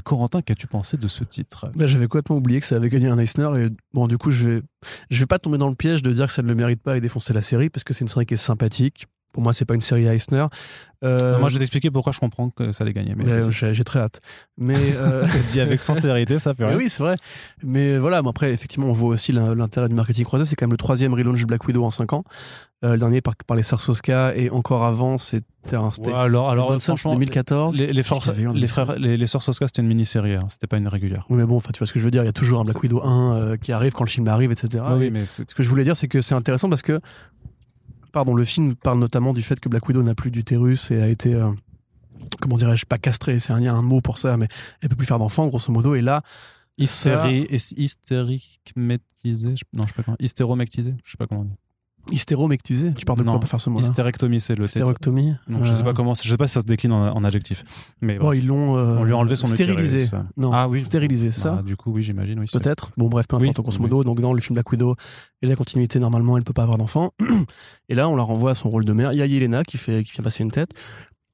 Corentin, qu'as-tu pensé de ce titre? Bah, J'avais complètement oublié que ça avait gagné un Eisner et bon du coup je vais je vais pas tomber dans le piège de dire que ça ne le mérite pas et défoncer la série parce que c'est une série qui est sympathique. Pour moi c'est pas une série Eisner. Euh, Moi, je vais t'expliquer pourquoi je comprends que ça allait gagner. Mais j'ai très hâte. Mais *laughs* euh, c'est dit avec sincérité, ça fait rien. oui, c'est vrai. Mais voilà, mais après, effectivement, on voit aussi l'in- l'intérêt du marketing croisé. C'est quand même le troisième relaunch Black Widow en 5 ans. Euh, le dernier par, par les sœurs Soska et encore avant, c'était un. alors, alors Johnson, franchement, 2014. Les, les, forces- les 2016? frères, les, les sœurs Soska, c'était une mini-série, hein, c'était pas une régulière. Oui, mais bon, enfin, tu vois ce que je veux dire. Il y a toujours un Black Widow 1 euh, qui arrive quand le film arrive, etc. Ah oui, mais Ce que je voulais dire, c'est que c'est intéressant parce que, pardon, le film parle notamment du fait que Black Widow n'a plus d'utérus et a été, euh, comment dirais-je, pas castré, c'est un, y un mot pour ça, mais elle peut plus faire d'enfants, grosso modo. Et là, hystérie, hystéricmétisé, je- non, je sais pas comment, hystéromectisé, je sais pas comment on dit. Hystéromectisé, tu parles de Non, quoi pour faire ce mot-là Hystérectomie, c'est le. Hystérectomie Non, je sais Euh, pas comment, je sais pas si ça se décline en, en adjectif. Mais Bon, ils l'ont. euh, on lui a enlevé son Stérilisé. utérus. Non, Ah oui. stérilisé, c'est Bah, ça Du coup, oui, j'imagine, oui. Peut-être. Bon, bref, peu Oui, importe, grosso oui. modo. Donc, dans le film Black Widow et la continuité, normalement, elle peut pas avoir d'enfant. *clears throat* Et là, on la renvoie à son rôle de mère. Il y a Yelena qui, fait, qui vient passer une tête.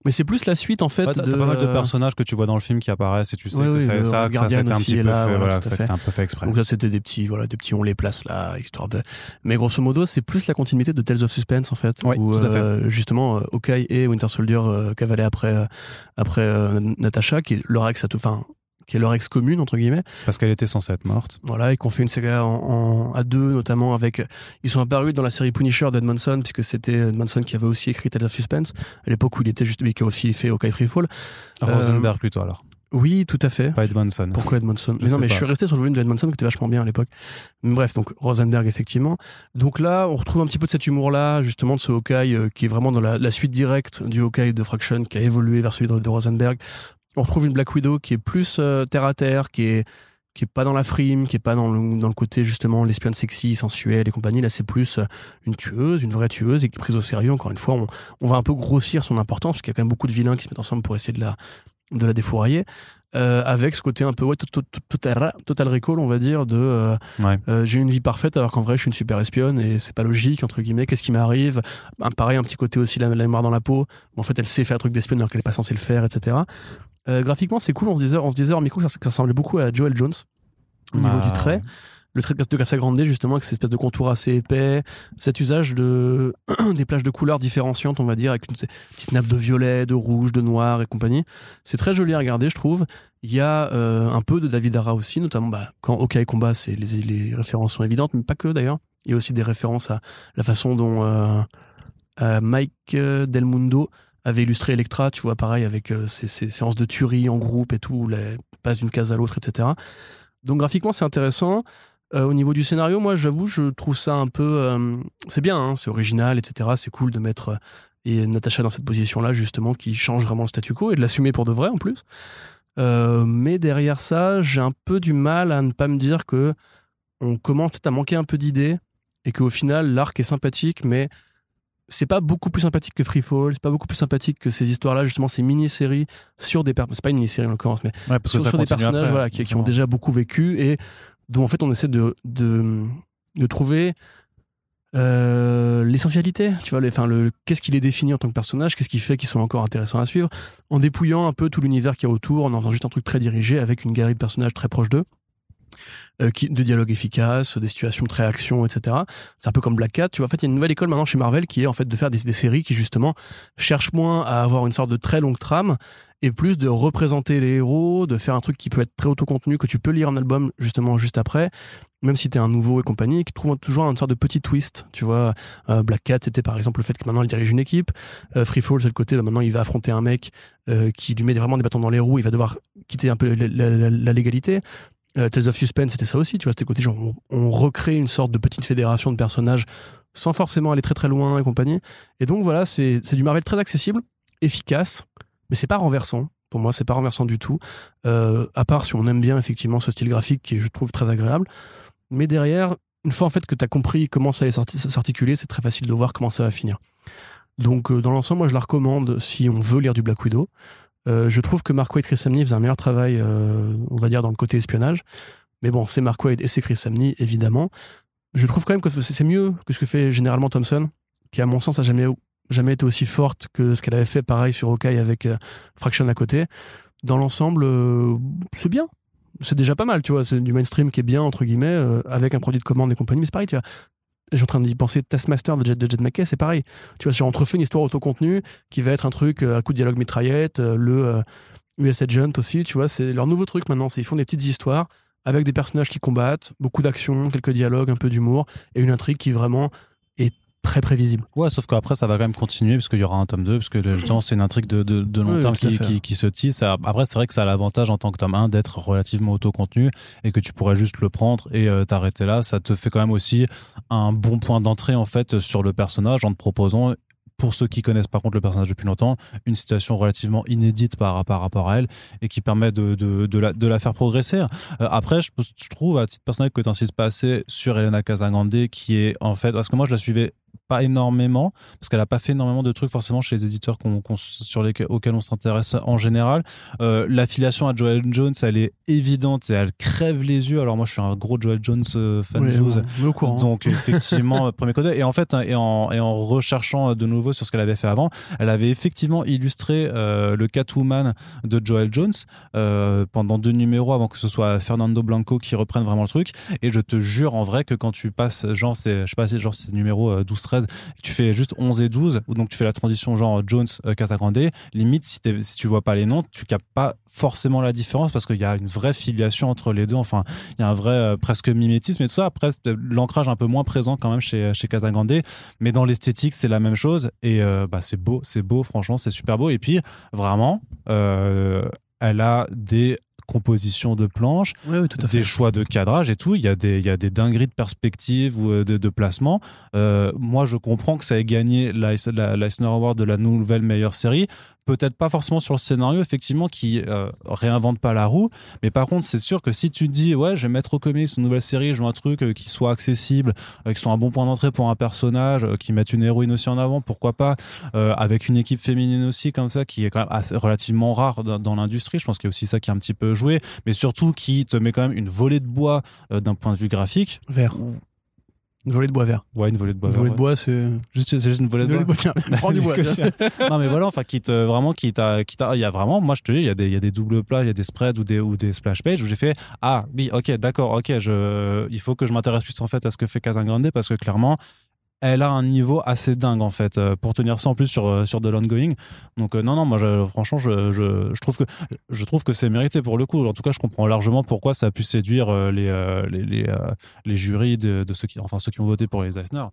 Mais c'est plus la suite, en fait. Ouais, t'as de... pas mal de personnages que tu vois dans le film qui apparaissent et tu sais que oui, ça, ça, ça, c'était un petit peu là, fait, voilà, ça, un peu fait exprès. Donc là, c'était des petits, voilà, des petits, on les place là, histoire de. Mais grosso modo, c'est plus la continuité de Tales of Suspense en fait, Ouais, où tout à fait. euh, justement euh, Hawkeye et Winter Soldier euh, cavalaient après euh, après Natasha, qui leur ex, à tout- enfin, qui est leur ex commune entre guillemets. Parce qu'elle était censée être morte. Voilà, et qu'on fait une saga en, en- à deux, notamment avec. Ils sont apparus dans la série Punisher d'Edmondson, puisque c'était Edmondson qui avait aussi écrit Tales of Suspense à l'époque où il était juste, mais qui a aussi fait Hawkeye Freefall. Euh, Rosenberg plutôt alors, Oui, tout à fait. pas Edmondson. Pourquoi Edmondson Je Mais non, mais pas. je suis resté sur le volume de Edmondson qui était vachement bien à l'époque. Bref, donc Rosenberg, effectivement. Donc là, on retrouve un petit peu de cet humour-là, justement, de ce Hawkeye euh, qui est vraiment dans la, la suite directe du Hawkeye de Fraction, qui a évolué vers celui de, de Rosenberg. On retrouve une Black Widow qui est plus euh, terre à terre, qui est pas dans la frime, qui est pas dans le, côté justement l'espionne sexy, sensuelle et compagnie. Là, c'est plus euh, une tueuse, une vraie tueuse et qui est prise au sérieux. Encore une fois, on, on va un peu grossir son importance parce qu'il y a quand même beaucoup de vilains qui se mettent ensemble pour essayer de la de la défourailler. Euh, avec ce côté un peu ouais, tot- tot- tot- total, total recall, on va dire, de euh, Ouais. euh, j'ai une vie parfaite alors qu'en vrai je suis une super espionne et c'est pas logique, entre guillemets, qu'est-ce qui m'arrive? Pareil, un petit côté aussi la, la mémoire dans la peau. En fait, elle sait faire un truc d'espionne alors qu'elle est pas censée le faire, etc. Euh, graphiquement, c'est cool, on se disait, on se disait en micro que ça, que ça ressemblait beaucoup à Joel Jones au niveau Ah, du trait ouais. Le trait de Casa Grande justement avec cette espèce de contour assez épais cet usage de *clears throat* des plages de couleurs différenciantes on va dire avec une petite nappe de violet de rouge de noir et compagnie c'est très joli à regarder je trouve il y a euh, un peu de David Ara aussi notamment bah, quand Hawkeye combat c'est les, les références sont évidentes mais pas que d'ailleurs il y a aussi des références à la façon dont euh, euh, Mike Del Mundo avait illustré Electra, tu vois, pareil, avec ces, ces séances de tuerie en groupe et tout, où elle passe d'une case à l'autre, etc. Donc graphiquement, c'est intéressant. Euh, au niveau du scénario, moi, j'avoue, je trouve ça un peu... euh, c'est bien, hein, c'est original, etc. C'est cool de mettre euh, et Natacha dans cette position-là, justement, qui change vraiment le statu quo et de l'assumer pour de vrai, en plus. Mais derrière ça, j'ai un peu du mal à ne pas me dire que on commence peut-être à manquer un peu d'idées et qu'au final, l'arc est sympathique, mais c'est pas beaucoup plus sympathique que Freefall, c'est pas beaucoup plus sympathique que ces histoires-là, justement, ces mini-séries sur des personnages. C'est pas une mini-série en l'occurrence, mais Ouais, parce que sur, ça sur des personnages après, voilà, qui, qui ont déjà beaucoup vécu et dont en fait on essaie de, trouver euh, l'essentialité, tu vois, enfin, le, qu'est-ce qui les définit en tant que personnage, qu'est-ce qui fait qu'ils sont encore intéressants à suivre, en dépouillant un peu tout l'univers qui est autour, en en faisant juste un truc très dirigé avec une galerie de personnages très proches d'eux. Euh, qui, de dialogues efficaces, des situations très action, etc. C'est un peu comme Black Cat. Tu vois, en fait, il y a une nouvelle école maintenant chez Marvel qui est en fait de faire des, séries qui justement cherchent moins à avoir une sorte de très longue trame et plus de représenter les héros, de faire un truc qui peut être très autocontenu, que tu peux lire en album justement juste après, même si t'es un nouveau et compagnie, qui trouve toujours une sorte de petit twist, tu vois. Euh, Black Cat, c'était par exemple le fait que maintenant il dirige une équipe. Euh, Free Fall, c'est le côté, bah, maintenant il va affronter un mec qui lui met vraiment des bâtons dans les roues, il va devoir quitter un peu la légalité. Euh, Tales of Suspense, c'était ça aussi, tu vois, c'était côté genre on, recrée une sorte de petite fédération de personnages sans forcément aller très très loin et compagnie. Et donc voilà, c'est du Marvel très accessible, efficace, mais c'est pas renversant. Pour moi, c'est pas renversant du tout. Euh, à part si on aime bien effectivement ce style graphique qui est, je trouve, très agréable. Mais derrière, une fois en fait que tu as compris comment ça allait s'arti- s'articuler, c'est très facile de voir comment ça va finir. Donc, euh, dans l'ensemble, moi, je la recommande si on veut lire du Black Widow. Euh, je trouve que Mark Waid et Chris Samney faisaient un meilleur travail, euh, on va dire, dans le côté espionnage. Mais bon, c'est Mark et c'est Chris Samney, évidemment. Je trouve quand même que c'est mieux que ce que fait généralement Thompson, qui, à mon sens, a jamais, jamais été aussi forte que ce qu'elle avait fait, pareil, sur Hawkeye avec euh, Fraction à côté. Dans l'ensemble, c'est bien. C'est déjà pas mal, tu vois. C'est du mainstream qui est bien, entre guillemets, avec un produit de commande et compagnie. Mais c'est pareil, tu vois. Je suis en train d'y penser, Taskmaster de Jet, de Jet c'est pareil. Tu vois, j'ai entrefait une histoire autocontenue qui va être un truc euh, à coup de dialogue mitraillette, euh, le euh, US Agent aussi, tu vois. C'est leur nouveau truc maintenant. Ils font des petites histoires avec des personnages qui combattent, beaucoup d'action, quelques dialogues, un peu d'humour et une intrigue qui vraiment très prévisible. Ouais, sauf qu'après, ça va quand même continuer, parce qu'il y aura un tome 2, parce que justement, c'est une intrigue de, de, de long Oui, terme qui, qui, qui se tisse. Après, c'est vrai que ça a l'avantage en tant que tome 1 d'être relativement autocontenu et que tu pourrais juste le prendre et euh, t'arrêter là. Ça te fait quand même aussi un bon point d'entrée, en fait, sur le personnage en te proposant. Pour ceux qui connaissent par contre le personnage depuis longtemps, une situation relativement inédite par, par rapport à elle et qui permet de, de, de, la, de la faire progresser. Euh, après, je, je trouve à titre personnel que tu insistes pas assez sur Elena Casagrande, qui est en fait. Parce que moi, je la suivais pas énormément, parce qu'elle a pas fait énormément de trucs forcément chez les éditeurs qu'on- qu'on- sur lesquels, auxquels on s'intéresse en général. Euh, L'affiliation à Joel Jones, elle est évidente et elle crève les yeux. Alors moi, je suis un gros Joel Jones euh, fan Ouais, zouz. ouais, mais au courant. Donc *laughs* effectivement, premier côté. Et en fait, hein, et en, et en recherchant de nouveau sur ce qu'elle avait fait avant, elle avait effectivement illustré euh, le Catwoman de Joel Jones euh, pendant deux numéros avant que ce soit Fernando Blanco qui reprenne vraiment le truc. Et je te jure en vrai que quand tu passes, genre, c'est, je sais pas si genre c'est numéro euh, 12-13, tu fais juste 11 et 12, ou donc tu fais la transition genre Jones euh, Casagrande, limite si, si tu vois pas les noms, tu captes pas forcément la différence parce qu'il y a une vraie filiation entre les deux. Enfin, il y a un vrai euh, presque mimétisme et tout ça. Après, l'ancrage un peu moins présent quand même chez, chez Casagrande, mais dans l'esthétique, c'est la même chose et euh, bah, c'est beau, c'est beau, franchement, c'est super beau. Et puis, vraiment, elle a des compositions de planches, des choix de cadrage et tout. Il y a des, il y a des dingueries de perspective ou euh, de, de placement. Euh, moi, je comprends que ça ait gagné l'Eisner Award de la nouvelle meilleure série. Peut-être pas forcément sur le scénario, effectivement, qui euh, réinvente pas la roue. Mais par contre, c'est sûr que si tu te dis, ouais, je vais mettre au comics une nouvelle série, je veux un truc euh, qui soit accessible, euh, qui soit un bon point d'entrée pour un personnage, qui mette une héroïne aussi en avant, pourquoi pas, avec une équipe féminine aussi, comme ça, qui est quand même assez, relativement rare dans, dans l'industrie. Je pense qu'il y a aussi ça qui est un petit peu joué, mais surtout qui te met quand même une volée de bois d'un point de vue graphique. Vert. Une volée de bois vert. Ouais, une volée de bois. Une volée ouais. de bois, c'est. Juste, c'est juste une volée Une de volée bois. de bois, tiens, *laughs* prends du bois. non mais voilà enfin qui te vraiment qui t'a qui t'a il y a vraiment moi je te dis il y a des il y a des doubles plats il y a des spreads ou des ou des splash pages où j'ai fait ah oui ok d'accord ok je il faut que je m'intéresse plus en fait à ce que fait Casagrande parce que clairement elle a un niveau assez dingue en fait euh, pour tenir ça en plus sur euh, sur de l'ongoing donc euh, non non moi franchement je, je, je trouve que je trouve que c'est mérité pour le coup en tout cas je comprends largement pourquoi ça a pu séduire les les les, les jurys de, ceux qui enfin ceux qui ont voté pour les Eisner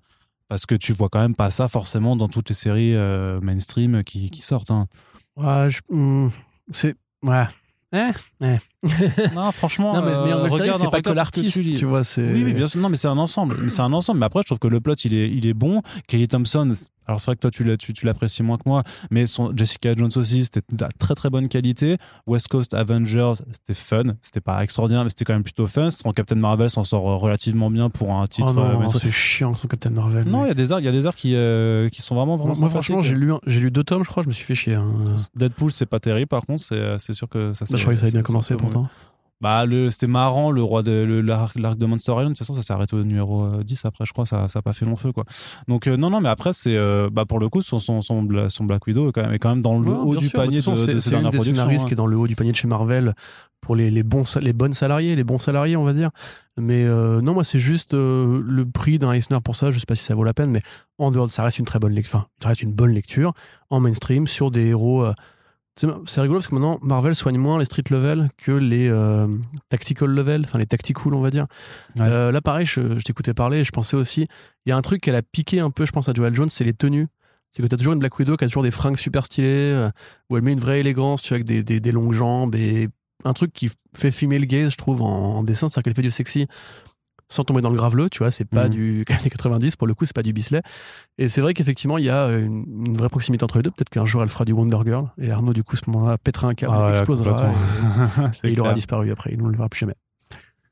parce que tu vois quand même pas ça forcément dans toutes les séries mainstream qui, qui sortent. hein. Ouais, hum, c'est. Ouais. Eh, eh. *laughs* Non, franchement, Non, mais euh, mais regarde, c'est pas que l'artiste, tu vois. c'est Oui, oui, bien sûr. Non, mais c'est un ensemble. Mais c'est un ensemble. Mais après, je trouve que le plot, il est, il est bon. Kelly Thompson, alors c'est vrai que toi, tu l'as- tu, tu l'apprécies moins que moi, mais son, Jessica Jones aussi, c'était de très très bonne qualité. West Coast Avengers, c'était fun. C'était pas extraordinaire, mais c'était quand même plutôt fun. Son Captain Marvel s'en sort euh, relativement bien pour un titre. Oh non, euh, mainstream. c'est chiant son Captain Marvel. non, il y a des il y a des arts qui, euh, qui sont vraiment vraiment. moi, franchement, j'ai lu, j'ai lu deux tomes, je crois, je me suis fait chier. hein. Deadpool, c'est pas terrible. Par contre, c'est c'est sûr que ça. Bah, je croyais que ça avait bien commencé c'est- pourtant. Bah, le, c'était marrant, le roi de le- l'arc l'arc de Monster Island. De toute façon, ça s'est arrêté au numéro euh, 10 après, je crois. Ça n'a pas fait long feu, quoi. Donc, euh, non, non, mais après, c'est, euh, bah, pour le coup, son, son, son, Bla- son Black Widow est quand même, est quand même dans le Ouais, haut du sûr, panier de c'est- de ces C'est une dernières des scénaristes hein. qui est dans le haut du panier de chez Marvel pour les, les, bons, les bonnes salariés, les bons salariés, on va dire. Mais euh, non, moi, c'est juste euh, le prix d'un Eisner pour ça. Je sais pas si ça vaut la peine, mais en dehors de ça, reste une très bonne lecture. Enfin, ça reste une bonne lecture en mainstream sur des héros. C'est rigolo parce que maintenant, Marvel soigne moins les street level que les euh, tactical level, enfin les tactical, on va dire. Ouais. Euh, là, pareil, je, je t'écoutais parler et je pensais aussi. Il y a un truc qu'elle a piqué un peu, je pense, à Joel Jones, c'est les tenues. C'est que tu as toujours une Black Widow qui a toujours des fringues super stylées, euh, où elle met une vraie élégance, tu vois, avec des, des, des longues jambes et un truc qui fait female gaze, je trouve, en, en dessin, c'est-à-dire qu'elle fait du sexy sans tomber dans le graveleux, tu vois, c'est pas Mhm. du *laughs* années 90, pour le coup, c'est pas du Bisley. Et c'est vrai qu'effectivement, il y a une, une vraie proximité entre les deux. Peut-être qu'un jour, elle fera du Wonder Girl, et Arnaud, du coup, à ce moment-là, pètera un câble, Ah explosera, et, *laughs* il aura disparu après, il ne le verra plus jamais.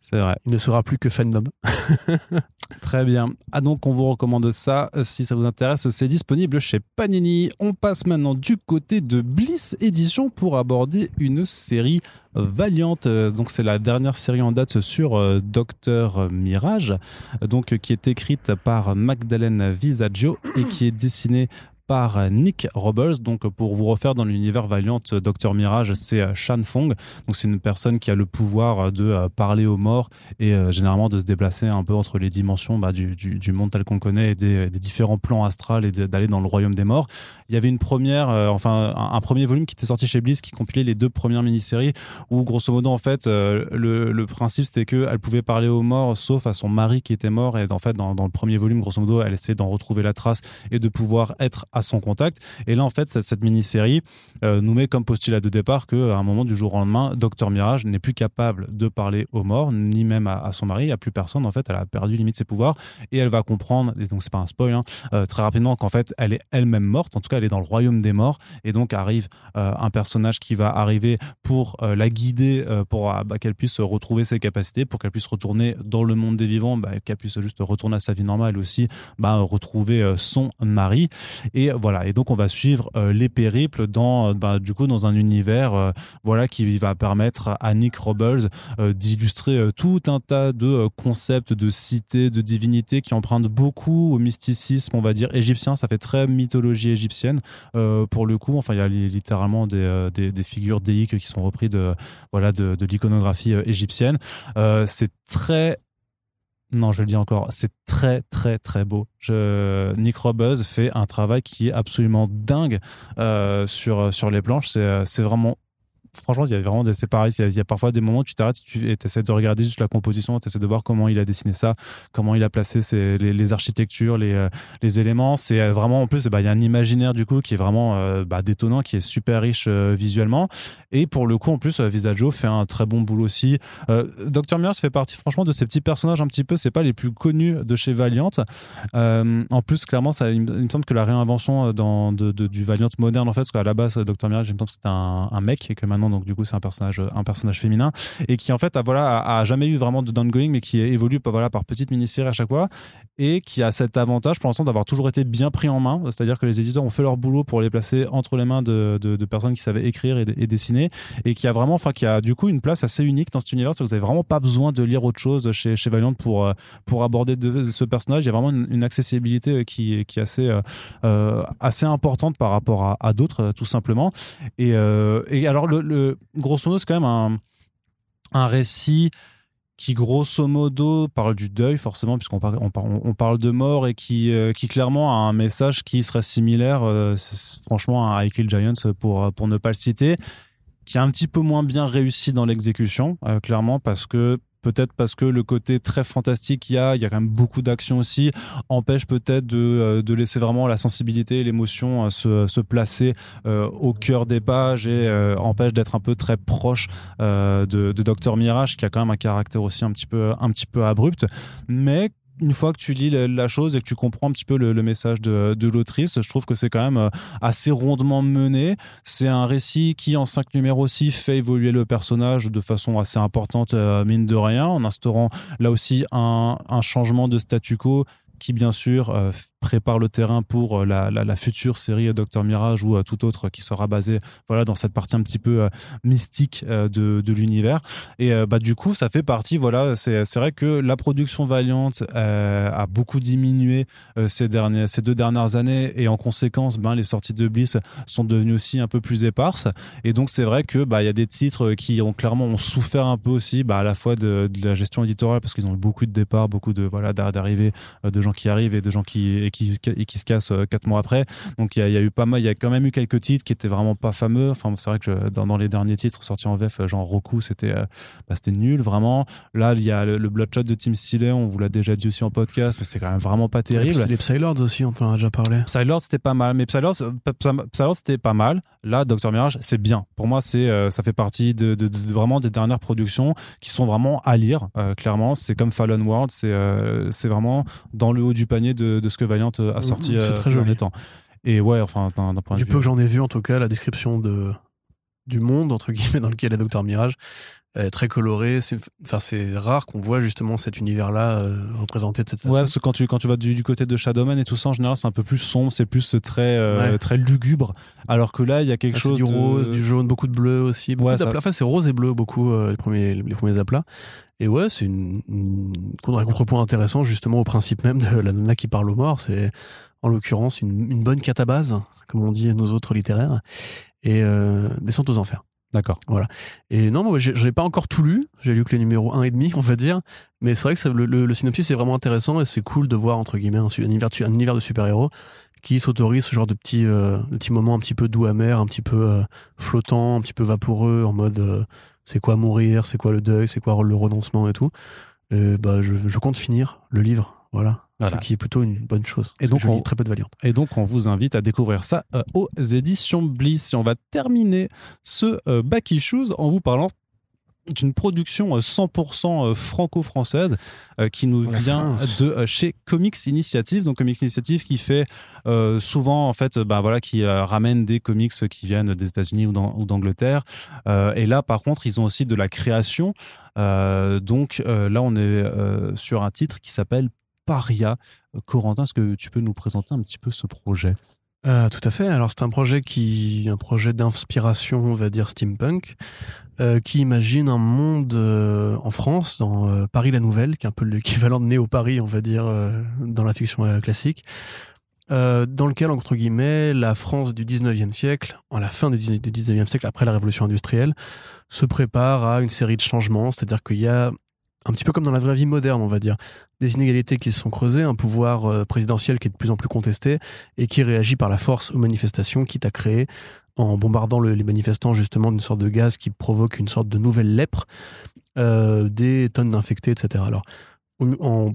C'est vrai. Il ne sera plus que fandom. *laughs* Très bien. Ah donc on vous recommande ça euh, si ça vous intéresse. C'est disponible chez Panini. On passe maintenant du côté de Bliss Edition pour aborder une série Valiant. Euh, Donc c'est la dernière série en date sur euh, Docteur Mirage, donc qui est écrite par Magdalene Visaggio et qui est dessinée par Nick Robles. Donc, pour vous refaire dans l'univers Valiant, Docteur Mirage, c'est euh, Shan Fong. Donc, c'est une personne qui a le pouvoir de euh, parler aux morts et euh, généralement de se déplacer un peu entre les dimensions bah, du, monde tel qu'on connaît et des, différents plans astrales et d'aller dans le royaume des morts. Il y avait une première, euh, enfin, un, premier volume qui était sorti chez Bliss qui compilait les deux premières mini-séries où, grosso modo, en fait, euh, le, principe c'était qu'elle pouvait parler aux morts sauf à son mari qui était mort. Et en fait, dans, dans le premier volume, grosso modo, elle essayait d'en retrouver la trace et de pouvoir être à son contact. Et là, en fait, cette, mini-série euh, nous met comme postulat de départ qu'à un moment du jour au lendemain, Docteur Mirage n'est plus capable de parler aux morts, ni même à, son mari, il n'y a plus personne. En fait, elle a perdu limite ses pouvoirs et elle va comprendre, et donc c'est pas un spoil, hein, euh, très rapidement qu'en fait, elle est elle-même morte. En tout cas, elle est dans le royaume des morts. Et donc arrive euh, un personnage qui va arriver pour la guider, pour euh, bah, qu'elle puisse retrouver ses capacités, pour qu'elle puisse retourner dans le monde des vivants, bah, qu'elle puisse juste retourner à sa vie normale aussi bah, retrouver son mari. Et voilà. Et donc on va suivre euh, les périples dans, euh, bah, du coup, dans un univers, euh, voilà, qui va permettre à Nick Robles d'illustrer tout un tas de concepts de cités, de divinités qui empruntent beaucoup au mysticisme, on va dire égyptien. Ça fait très mythologie égyptienne pour le coup. Enfin, il y a li- littéralement des, des, figures déiques qui sont reprises de, voilà, de, l'iconographie égyptienne. C'est très non, je le dis encore, c'est très très très beau. Nick Robles fait un travail qui est absolument dingue euh, sur, sur les planches. C'est, euh, c'est vraiment franchement, il y a vraiment des, c'est pareil. Il y, a, parfois des moments où tu t'arrêtes tu, et tu essaies de regarder juste la composition, tu essaies de voir comment il a dessiné ça, comment il a placé les, architectures, les, euh, éléments. C'est euh, vraiment, en plus, bah, il y a un imaginaire du coup qui est vraiment euh, bah, détonnant, qui est super riche visuellement. Et pour le coup, en plus, Visaggio fait un très bon boulot aussi. Dr. Mirage fait partie, franchement, de ces petits personnages un petit peu, c'est pas les plus connus de chez Valiant. En plus, clairement, ça, il, me, semble que la réinvention du Valiant moderne, en fait, parce qu'à la base, Dr. Mirage, il me semble que c'était un, un mec et que maintenant, donc du coup c'est un personnage un personnage féminin et qui en fait a voilà a, jamais eu vraiment de downgoing mais qui évolue voilà par petites mini-séries à chaque fois et qui a cet avantage pour l'instant d'avoir toujours été bien pris en main. C'est-à-dire que les éditeurs ont fait leur boulot pour les placer entre les mains de, de, personnes qui savaient écrire et, dessiner et qui a vraiment enfin qui a du coup une place assez unique dans cet univers. Vous avez vraiment pas besoin de lire autre chose chez, chez Valiant pour pour aborder de, ce personnage. Il y a vraiment une, accessibilité qui, qui est assez euh, assez importante par rapport à, d'autres tout simplement. Et, euh, et alors le grosso modo, c'est quand même un, un récit qui grosso modo parle du deuil forcément puisqu'on parle, on de mort et qui, euh, qui clairement a un message qui serait similaire euh, franchement à I Giants pour, pour ne pas le citer qui est un petit peu moins bien réussi dans l'exécution euh, clairement parce que peut-être parce que le côté très fantastique qu'il y a, il y a quand même beaucoup d'action aussi, empêche peut-être de, euh, de, laisser vraiment la sensibilité et l'émotion euh, se, se, placer euh, au cœur des pages et empêche d'être un peu très proche de, de Mirage, qui a quand même un caractère aussi un petit peu, un petit peu abrupt, mais une fois que tu lis la chose et que tu comprends un petit peu le, message de, de l'autrice, je trouve que c'est quand même euh, assez rondement mené. C'est un récit qui, en cinq numéros aussi, fait évoluer le personnage de façon assez importante, euh, mine de rien, en instaurant là aussi un, un changement de statu quo qui bien sûr euh, prépare le terrain pour euh, la, future série Docteur Mirage ou tout autre qui sera basée voilà dans cette partie un petit peu mystique de, de l'univers. Et bah du coup ça fait partie voilà c'est vrai que la production Valiant a beaucoup diminué ces dernières ces deux dernières années et en conséquence ben les sorties de Bliss sont devenues aussi un peu plus éparses. Et donc c'est vrai que bah il y a des titres qui ont clairement souffert un peu aussi bah, à la fois de, de la gestion éditoriale parce qu'ils ont eu beaucoup de départs beaucoup de voilà d'arrivées de gens qui arrivent et de gens qui, et qui, et qui se cassent euh, quatre mois après. Donc il y, y, a eu pas mal, il y a quand même eu quelques titres qui étaient vraiment pas fameux. Enfin, c'est vrai que dans, dans, les derniers titres sortis en VF, genre Roku, c'était euh, bah, c'était nul vraiment. Là, il y a le, Bloodshot de Team Steele, on vous l'a déjà dit aussi en podcast, mais c'est quand même vraiment pas terrible. les Psylords aussi, on en a déjà parlé. Psylords, c'était pas mal, mais Psylords, Psylords c'était pas mal. Là, Docteur Mirage, c'est bien. Pour moi, c'est euh, ça fait partie de, de, de, vraiment des dernières productions qui sont vraiment à lire. clairement, c'est comme Fallen World, c'est c'est vraiment dans le haut du panier de, de ce que Valiant a sorti c'est euh, très joli. temps. Et ouais, enfin, d'un point du de vue. peu que j'en ai vu, en tout cas, la description de, du monde, entre guillemets, dans lequel est Docteur Mirage, est très coloré. C'est, enfin, c'est rare qu'on voit justement cet univers-là euh, représenté de cette façon. Ouais, parce que quand tu, quand tu vas du, du côté de Shadowman et tout ça, en général, c'est un peu plus sombre, c'est plus très, euh, Ouais. très lugubre. Alors que là, il y a quelque Ah, c'est chose. du de- rose, du jaune, beaucoup de bleu aussi. Beaucoup Ouais, ça-. Enfin, c'est rose et bleu beaucoup euh, les premiers les premiers aplats. Et ouais, c'est une, une un contrepoint intéressant justement au principe même de la nana qui parle aux morts. C'est en l'occurrence une, une bonne catabase, comme on dit nos autres littéraires, et euh, descente aux enfers. D'accord. Et non, moi, j'ai pas encore tout lu. J'ai lu que les numéros 1 et demi, on va dire. Mais c'est vrai que le, synopsis est vraiment intéressant et c'est cool de voir, entre guillemets, un, univers, de- super-héros qui s'autorise ce genre de petits, euh, moments un petit peu doux amers, un petit peu euh, flottants, un petit peu vaporeux, en mode euh, c'est quoi mourir, c'est quoi le deuil, c'est quoi le renoncement et tout. Et bah, je compte finir le livre. Voilà. Voilà. Ce qui est plutôt une bonne chose. Et donc, je lis on- très peu de Valiant. Et donc, on vous invite à découvrir ça euh, aux éditions Bliss. Et on va terminer ce euh, Back Issues en vous parlant d'une production euh, 100% euh, franco-française euh, qui nous La vient France. de chez Comics Initiative. Donc Comics Initiative qui fait euh, souvent en fait, bah voilà, qui euh, ramène des comics qui viennent des États-Unis ou d'An- ou d'Angleterre. Euh, et là, par contre, ils ont aussi de la création. Euh, donc euh, là, on est euh, sur un titre qui s'appelle Paria. Euh, Corentin, est-ce que tu peux nous présenter un petit peu ce projet? Euh, tout à fait. Alors c'est un projet qui, un projet d'inspiration, on va dire steampunk, euh, qui imagine un monde en France, dans Paris la Nouvelle, qui est un peu l'équivalent de Néo Paris, on va dire, dans la fiction classique, dans lequel entre guillemets la France du 19e siècle, en la fin du 19 du 19e siècle, après la révolution industrielle, se prépare à une série de changements. C'est-à-dire qu'il y a un petit peu comme dans la vraie vie moderne, on va dire, des inégalités qui se sont creusées, un pouvoir euh, présidentiel qui est de plus en plus contesté et qui réagit par la force aux manifestations, quitte à créer, en bombardant le- les manifestants justement d'une sorte de gaz qui provoque une sorte de nouvelle lèpre, euh, des tonnes d'infectés, etc. Alors, en,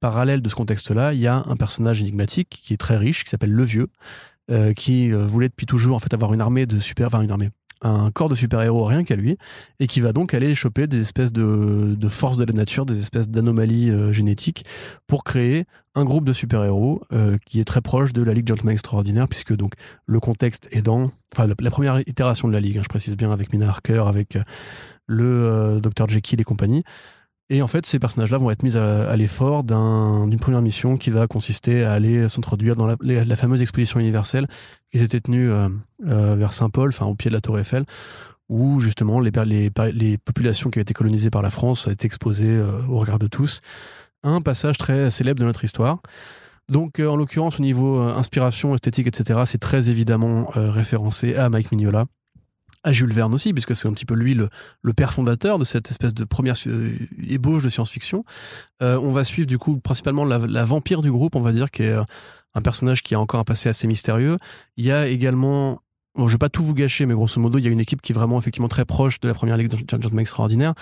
parallèle de ce contexte-là, il y a un personnage énigmatique qui est très riche, qui s'appelle Le Vieux, euh, qui voulait depuis toujours en avoir une armée de super, enfin une armée, un corps de super-héros rien qu'à lui, et qui va donc aller choper des espèces de, forces de la nature, des espèces d'anomalies euh, génétiques, pour créer un groupe de super-héros euh, qui est très proche de la Ligue Gentleman Extraordinaire, puisque donc le contexte est dans, enfin la, première itération de la Ligue, hein, je précise bien, avec Mina Harker, avec euh, le Dr Jekyll et compagnie. Et en fait, ces personnages-là vont être mis à, l'effort d'un- d'une première mission qui va consister à aller s'introduire dans la, fameuse exposition universelle qui s'était tenue euh, euh, vers Saint-Paul, enfin au pied de la Tour Eiffel, où justement les, populations qui avaient été colonisées par la France étaient exposées euh, au regard de tous. Un passage très célèbre de notre histoire. Donc, en l'occurrence, au niveau inspiration, esthétique, etc., c'est très évidemment référencé à Mike Mignola, à Jules Verne aussi, puisque c'est un petit peu lui le, le père fondateur de cette espèce de première euh, ébauche de science-fiction. Euh, on va suivre du coup principalement la, la vampire du groupe, on va dire, qui est euh, un personnage qui a encore un passé assez mystérieux. Il y a également, bon, je vais pas tout vous gâcher, mais grosso modo, il y a une équipe qui est vraiment effectivement très proche de la première ligue de Gentleman Extraordinaire.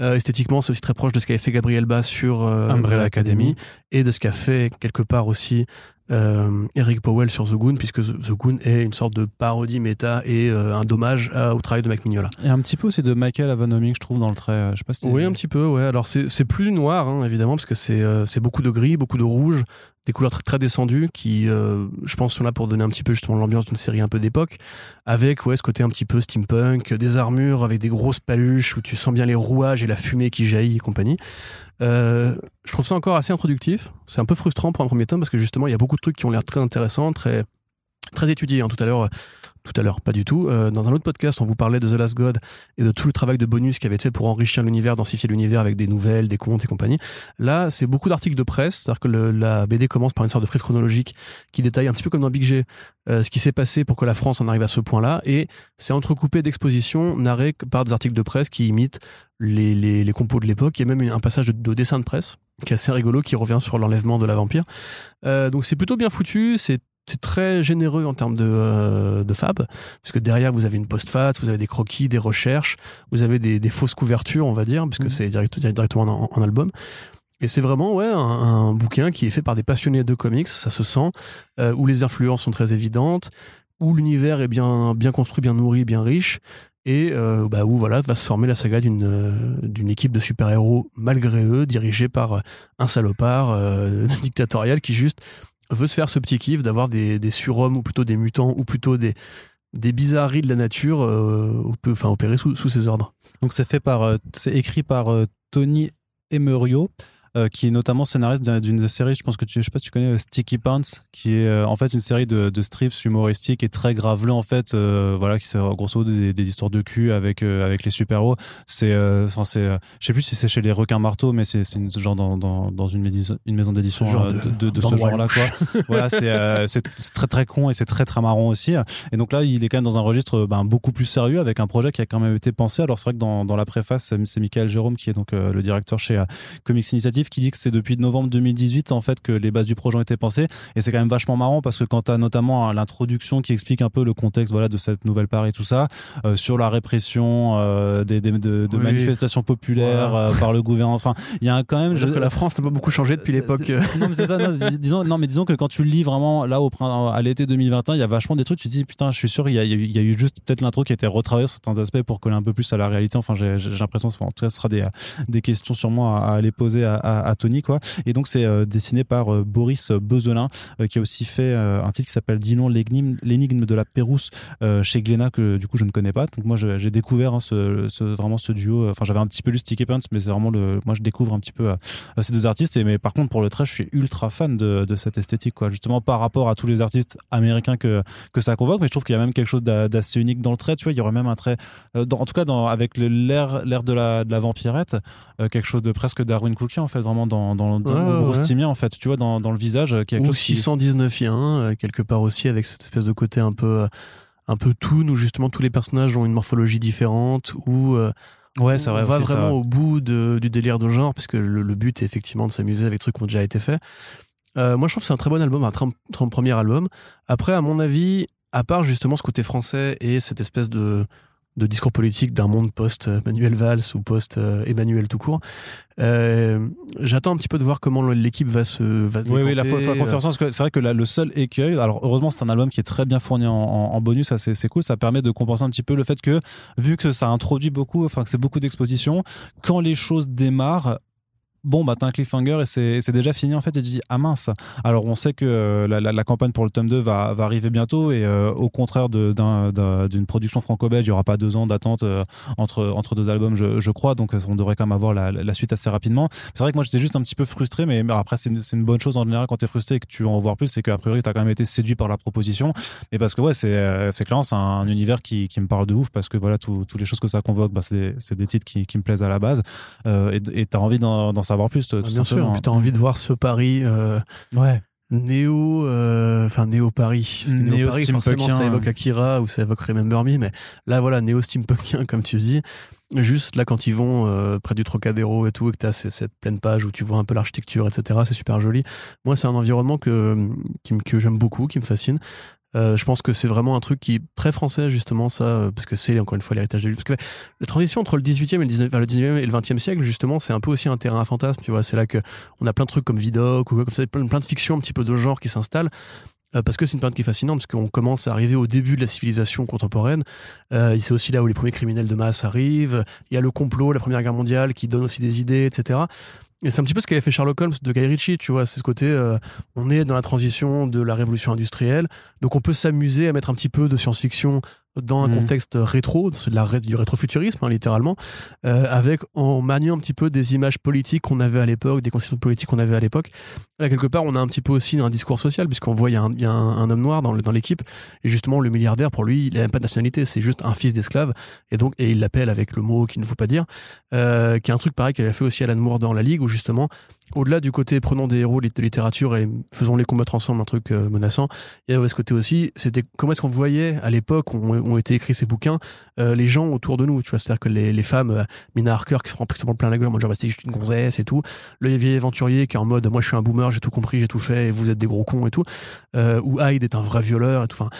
Euh, esthétiquement, c'est aussi très proche de ce qu'avait fait Gabriel Bas sur euh, Umbrella Academy et de ce qu'a fait quelque part aussi euh, Eric Powell sur The Goon, puisque The Goon est une sorte de parodie méta et euh, un dommage à- au travail de Mac Mignola. Et un petit peu aussi de Michael Avonoming, je trouve, dans le trait. euh, Je sais pas si Oui, un petit peu, ouais. Alors c'est c'est plus noir, hein, évidemment, parce que c'est c'est beaucoup de gris, beaucoup de rouge, des couleurs très, très descendues qui, euh, je pense, sont là pour donner un petit peu justement l'ambiance d'une série un peu d'époque, avec ouais, ce côté un petit peu steampunk, des armures avec des grosses paluches où tu sens bien les rouages et la fumée qui jaillit et compagnie. Euh, je trouve ça encore assez introductif. C'est un peu frustrant pour un premier tome parce que justement, il y a beaucoup de trucs qui ont l'air très intéressants, très, très étudiés. Hein. Tout à l'heure, tout à l'heure, pas du tout. Euh, dans un autre podcast, on vous parlait de The Last God et de tout le travail de bonus qui avait été fait pour enrichir l'univers, densifier l'univers avec des nouvelles, des contes et compagnie. Là, c'est beaucoup d'articles de presse, c'est-à-dire que le, la BD commence par une sorte de frise chronologique qui détaille un petit peu comme dans Big G euh, ce qui s'est passé pour que la France en arrive à ce point-là, et c'est entrecoupé d'expositions narrées par des articles de presse qui imitent les, les, les compos de l'époque. Il y a même un passage de, de dessin de presse qui est assez rigolo, qui revient sur l'enlèvement de la vampire. Euh, donc c'est plutôt bien foutu, c'est c'est très généreux en termes de, euh, de fab, parce que derrière vous avez une post-face, vous avez des croquis, des recherches, vous avez des, des fausses couvertures, on va dire, puisque Mhm. c'est direct, directement en, en album. Et c'est vraiment ouais, un, un bouquin qui est fait par des passionnés de comics, ça se sent, euh, où les influences sont très évidentes, où l'univers est bien, bien construit, bien nourri, bien riche, et euh, bah, où voilà, va se former la saga d'une euh, d'une équipe de super-héros malgré eux, dirigée par un salopard *laughs* dictatorial qui juste veut se faire ce petit kiff d'avoir des, des surhommes ou plutôt des mutants ou plutôt des, des bizarreries de la nature euh, peut- enfin, opérées sous, sous ses ordres. Donc c'est fait par, euh, c'est écrit par euh, Tony Emerio, euh, qui est notamment scénariste d'un- d'une série, je pense que tu, je sais pas si tu connais euh, Sticky Pants, qui est euh, en fait une série de, de strips humoristiques et très graveleux en fait, euh, voilà, qui c'est grosso modo des, des histoires de cul avec avec les super héros. C'est, enfin c'est, je sais plus si c'est chez les requins marteaux, mais c'est une genre dans, dans, dans une, une maison d'édition de- ce genre-là quoi. *laughs* voilà, c'est très très con et c'est très très marrant aussi. Et donc là, il est quand même dans un registre ben, beaucoup plus sérieux avec un projet qui a quand même été pensé. Alors c'est vrai que dans, dans la préface, c'est Michael Jérôme qui est donc le directeur chez Comics Initiative qui dit que c'est depuis novembre 2018 en fait que les bases du projet ont été pensées. Et c'est quand même vachement marrant parce que quand tu as notamment euh, l'introduction qui explique un peu le contexte voilà de cette nouvelle part et tout ça euh, sur la répression euh, des, des- de, de Oui. manifestations populaires Voilà. euh, par le gouvernement. Enfin, il y a quand même Je... que la France n'a pas beaucoup changé depuis l'époque. Non, mais c'est ça. non, dis- disons, non, mais disons que quand tu lis vraiment là au printemps, à l'été 2021, il y a vachement des trucs. Tu te dis putain, je suis sûr, il y a, il y a eu- juste peut-être l'intro qui a été retravaillée sur certains aspects pour coller un peu plus à la réalité. Enfin, j'ai j'ai l'impression, en tout cas, ce sera des, des questions sûrement à, à aller poser à, à- à Tony, quoi. Et donc, c'est euh, dessiné par euh, Boris Bezelin, euh, qui a aussi fait un titre qui s'appelle Dis-non l'énigme de la Pérouse chez Glénat que du coup je ne connais pas. Donc moi, j'ai découvert hein, vraiment ce duo. Enfin, j'avais un petit peu lu Sticky Pants, mais c'est vraiment le. Moi, je découvre un petit peu. ces deux artistes. Mais par contre, pour le trait, je suis ultra fan de, cette esthétique, quoi. Justement, par rapport à tous les artistes américains que, que ça convoque. Mais je trouve qu'il y a même quelque chose d'a- d'assez unique dans le trait. Tu vois, il y aurait même un trait, en tout cas, avec l'air l'air de la, de la vampirette, quelque chose de presque Darwin Cookie, en fait, vraiment dans, dans, dans Ouais, le ouais, en fait. Tu vois, dans, dans le visage, euh, ou chose qui- 619 1 euh, quelque part aussi avec cette espèce de côté un peu euh, un peu toon où justement tous les personnages ont une morphologie différente où euh, Ouais, vrai. on va ça- vraiment au bout de- du délire de genre parce que le, le but est effectivement de s'amuser avec des trucs qui ont déjà été faits Euh, moi je trouve que c'est un très bon album un très, très premier album après à mon avis à part justement ce côté français et cette espèce de de discours politique d'un monde post-Manuel Valls ou post-Emmanuel tout court. Euh, J'attends un petit peu de voir comment l'équipe va se, va se Oui, oui, la parce que c'est vrai que le seul écueil, alors heureusement, c'est un album qui est très bien fourni en, en- en bonus, ça c'est cool, ça permet de compenser un petit peu le fait que, vu que ça introduit beaucoup, enfin que c'est beaucoup d'expositions, quand les choses démarrent, bon, bah t'as un cliffhanger et c'est déjà fini en fait, et tu dis, ah mince. Alors on sait que euh, la, campagne pour le tome 2 va, arriver bientôt, et euh, au contraire d'une production franco-belge, il n'y aura pas deux ans d'attente euh, entre, entre deux albums, je, crois, donc on devrait quand même avoir la, suite assez rapidement. C'est vrai que moi j'étais juste un petit peu frustré, mais, mais après c'est une, bonne chose en général quand tu es frustré et que tu veux en voir plus, c'est qu'a priori tu as quand même été séduit par la proposition. Et parce que ouais, c'est euh, c'est un, univers qui, me parle de ouf parce que voilà, tout- toutes les choses que ça convoque, bah, c'est des, titres qui, me plaisent à la base. Et tu as envie d'en savoir plus. tout Ah, bien sûr, simplement. puis t'as envie de voir ce Paris euh, Ouais. néo, euh, enfin néo Paris. Parce que néo, Néo Paris, forcément, ça évoque Akira ou ça évoque Remember Me, mais là voilà, néo steampunkien comme tu dis. Juste là quand ils vont euh, près du Trocadéro et tout, et que t'as ce- cette pleine page où tu vois un peu l'architecture, etc. C'est super joli. Moi, c'est un environnement que que j'aime beaucoup, qui me fascine. Euh, je pense que c'est vraiment un truc qui est très français justement ça euh, parce que c'est encore une fois l'héritage de lui parce que la transition entre le 18e et le 19 enfin, le 19e et le 20e siècle justement c'est un peu aussi un terrain à fantasme tu vois. C'est là que on a plein de trucs comme Vidocq ou comme ça plein, de fictions un petit peu de genre qui s'installent euh, parce que c'est une période qui est fascinante parce qu'on commence à arriver au début de la civilisation contemporaine. Euh, c'est aussi là où les premiers criminels de masse arrivent. Il y a le complot la première guerre mondiale qui donne aussi des idées etc Et c'est un petit peu ce qu'avait fait Sherlock Holmes de Guy Ritchie, tu vois. C'est ce côté, euh, on est dans la transition de la révolution industrielle, donc on peut s'amuser à mettre un petit peu de science-fiction dans un Mhm. contexte rétro, c'est de la du rétrofuturisme hein, littéralement, euh, avec en maniant un petit peu des images politiques qu'on avait à l'époque, des conceptions politiques qu'on avait à l'époque. Là quelque part, on a un petit peu aussi un discours social puisqu'on voit il y a un, il y a un- un homme noir dans dans l'équipe et justement le milliardaire pour lui, il n'a même pas de nationalité, c'est juste un fils d'esclave et donc et il l'appelle avec le mot qu'il ne faut pas dire, euh, qui est un truc pareil qu'avait fait aussi Alan Moore dans la Ligue où justement au-delà du côté prenons des héros de littérature et faisons-les combattre ensemble un truc euh, menaçant, il y avait ce côté aussi, c'était comment est-ce qu'on voyait à l'époque où ont, été écrits ces bouquins, euh, les gens autour de nous, tu vois, c'est-à-dire que les, les femmes, euh, Mina Harker qui se prend complètement plein la gueule en mode genre c'était juste une gonzesse et tout, le vieil aventurier qui est en mode moi je suis un boomer, j'ai tout compris, j'ai tout fait vous êtes des gros cons et tout, ou Hyde est un vrai violeur et tout, enfin.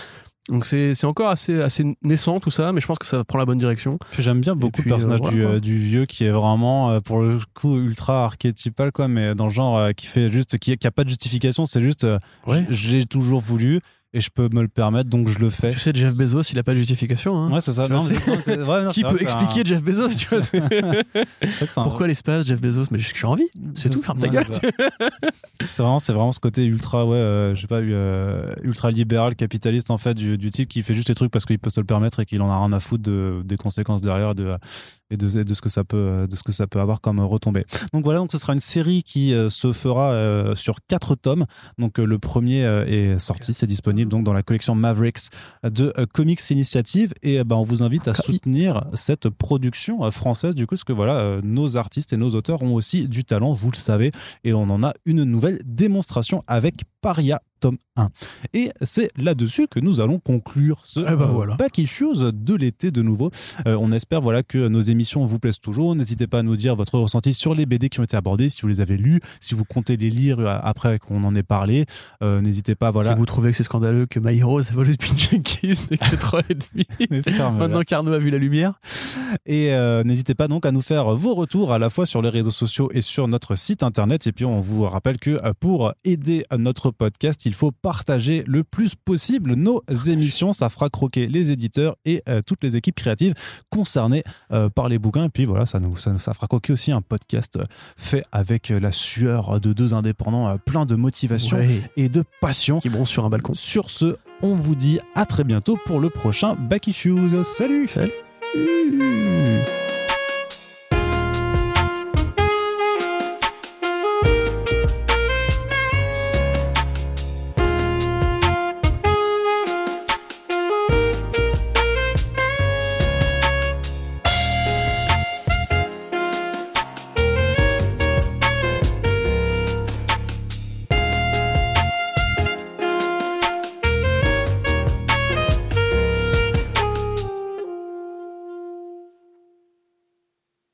Donc c'est c'est encore assez, assez naissant tout ça, mais je pense que ça prend la bonne direction. J'aime bien beaucoup puis, le personnage euh, du, voilà. euh, du vieux qui est vraiment, euh, pour le coup, ultra archétypal, quoi, mais dans le genre qui fait juste, qui, qui a pas de justification, c'est juste, Ouais. j'ai toujours voulu et je peux me le permettre, donc je le fais. Tu sais, Jeff Bezos, il a pas de justification. Hein. Ouais, c'est ça. Non, vois, mais c'est- non, c'est- ouais, non, *laughs* Qui peut que expliquer un- Jeff Bezos, tu vois c'est- *laughs* c'est vrai que c'est un- Pourquoi l'espace, Jeff Bezos? Mais je suis en vie. C'est tout, ferme ta gueule. c'est vraiment, c'est vraiment ce côté ultra, ouais, euh, je sais pas, euh, ultra libéral, capitaliste en fait du, du type qui fait juste les trucs parce qu'il peut se le permettre et qu'il en a rien à foutre de, des conséquences derrière de, et de, et de ce que ça peut, de ce que ça peut avoir comme retombée. Donc voilà, donc ce sera une série qui euh, se fera euh, sur quatre tomes. Donc euh, le premier euh, est sorti, c'est disponible donc dans la collection Mavericks de euh, Comics Initiative et euh, bah, on vous invite à soutenir cette production euh, française du coup parce que voilà, euh, nos artistes et nos auteurs ont aussi du talent, vous le savez, et on en a une nouvelle démonstration avec Paria tome 1. Et c'est là-dessus que nous allons conclure ce Eh ben euh, voilà. Back Issues de l'été de nouveau. Euh, on espère voilà que nos émissions vous plaisent toujours. N'hésitez pas à nous dire votre ressenti sur les BD qui ont été abordés, si vous les avez lus, si vous comptez les lire euh, après qu'on en ait parlé. Euh, N'hésitez pas voilà. Si vous trouvez que c'est scandaleux que My Hero évolue depuis Jenkins n'est que 3,5. Mais ferme-la. Maintenant qu'Arnaud a vu la lumière. Et euh, n'hésitez pas donc à nous faire vos retours à la fois sur les réseaux sociaux et sur notre site internet. Et puis on vous rappelle que euh, pour aider notre podcast, il faut partager le plus possible nos émissions. Ça fera croquer les éditeurs et euh, toutes les équipes créatives concernées euh, par les bouquins. Et puis voilà, ça nous, ça, fera croquer aussi un podcast euh, fait avec la sueur de deux indépendants plein de motivation Ouais. et de passion. Qui bronze sur un balcon. Sur ce, on vous dit à très bientôt pour le prochain Back Issues. Salut Salut.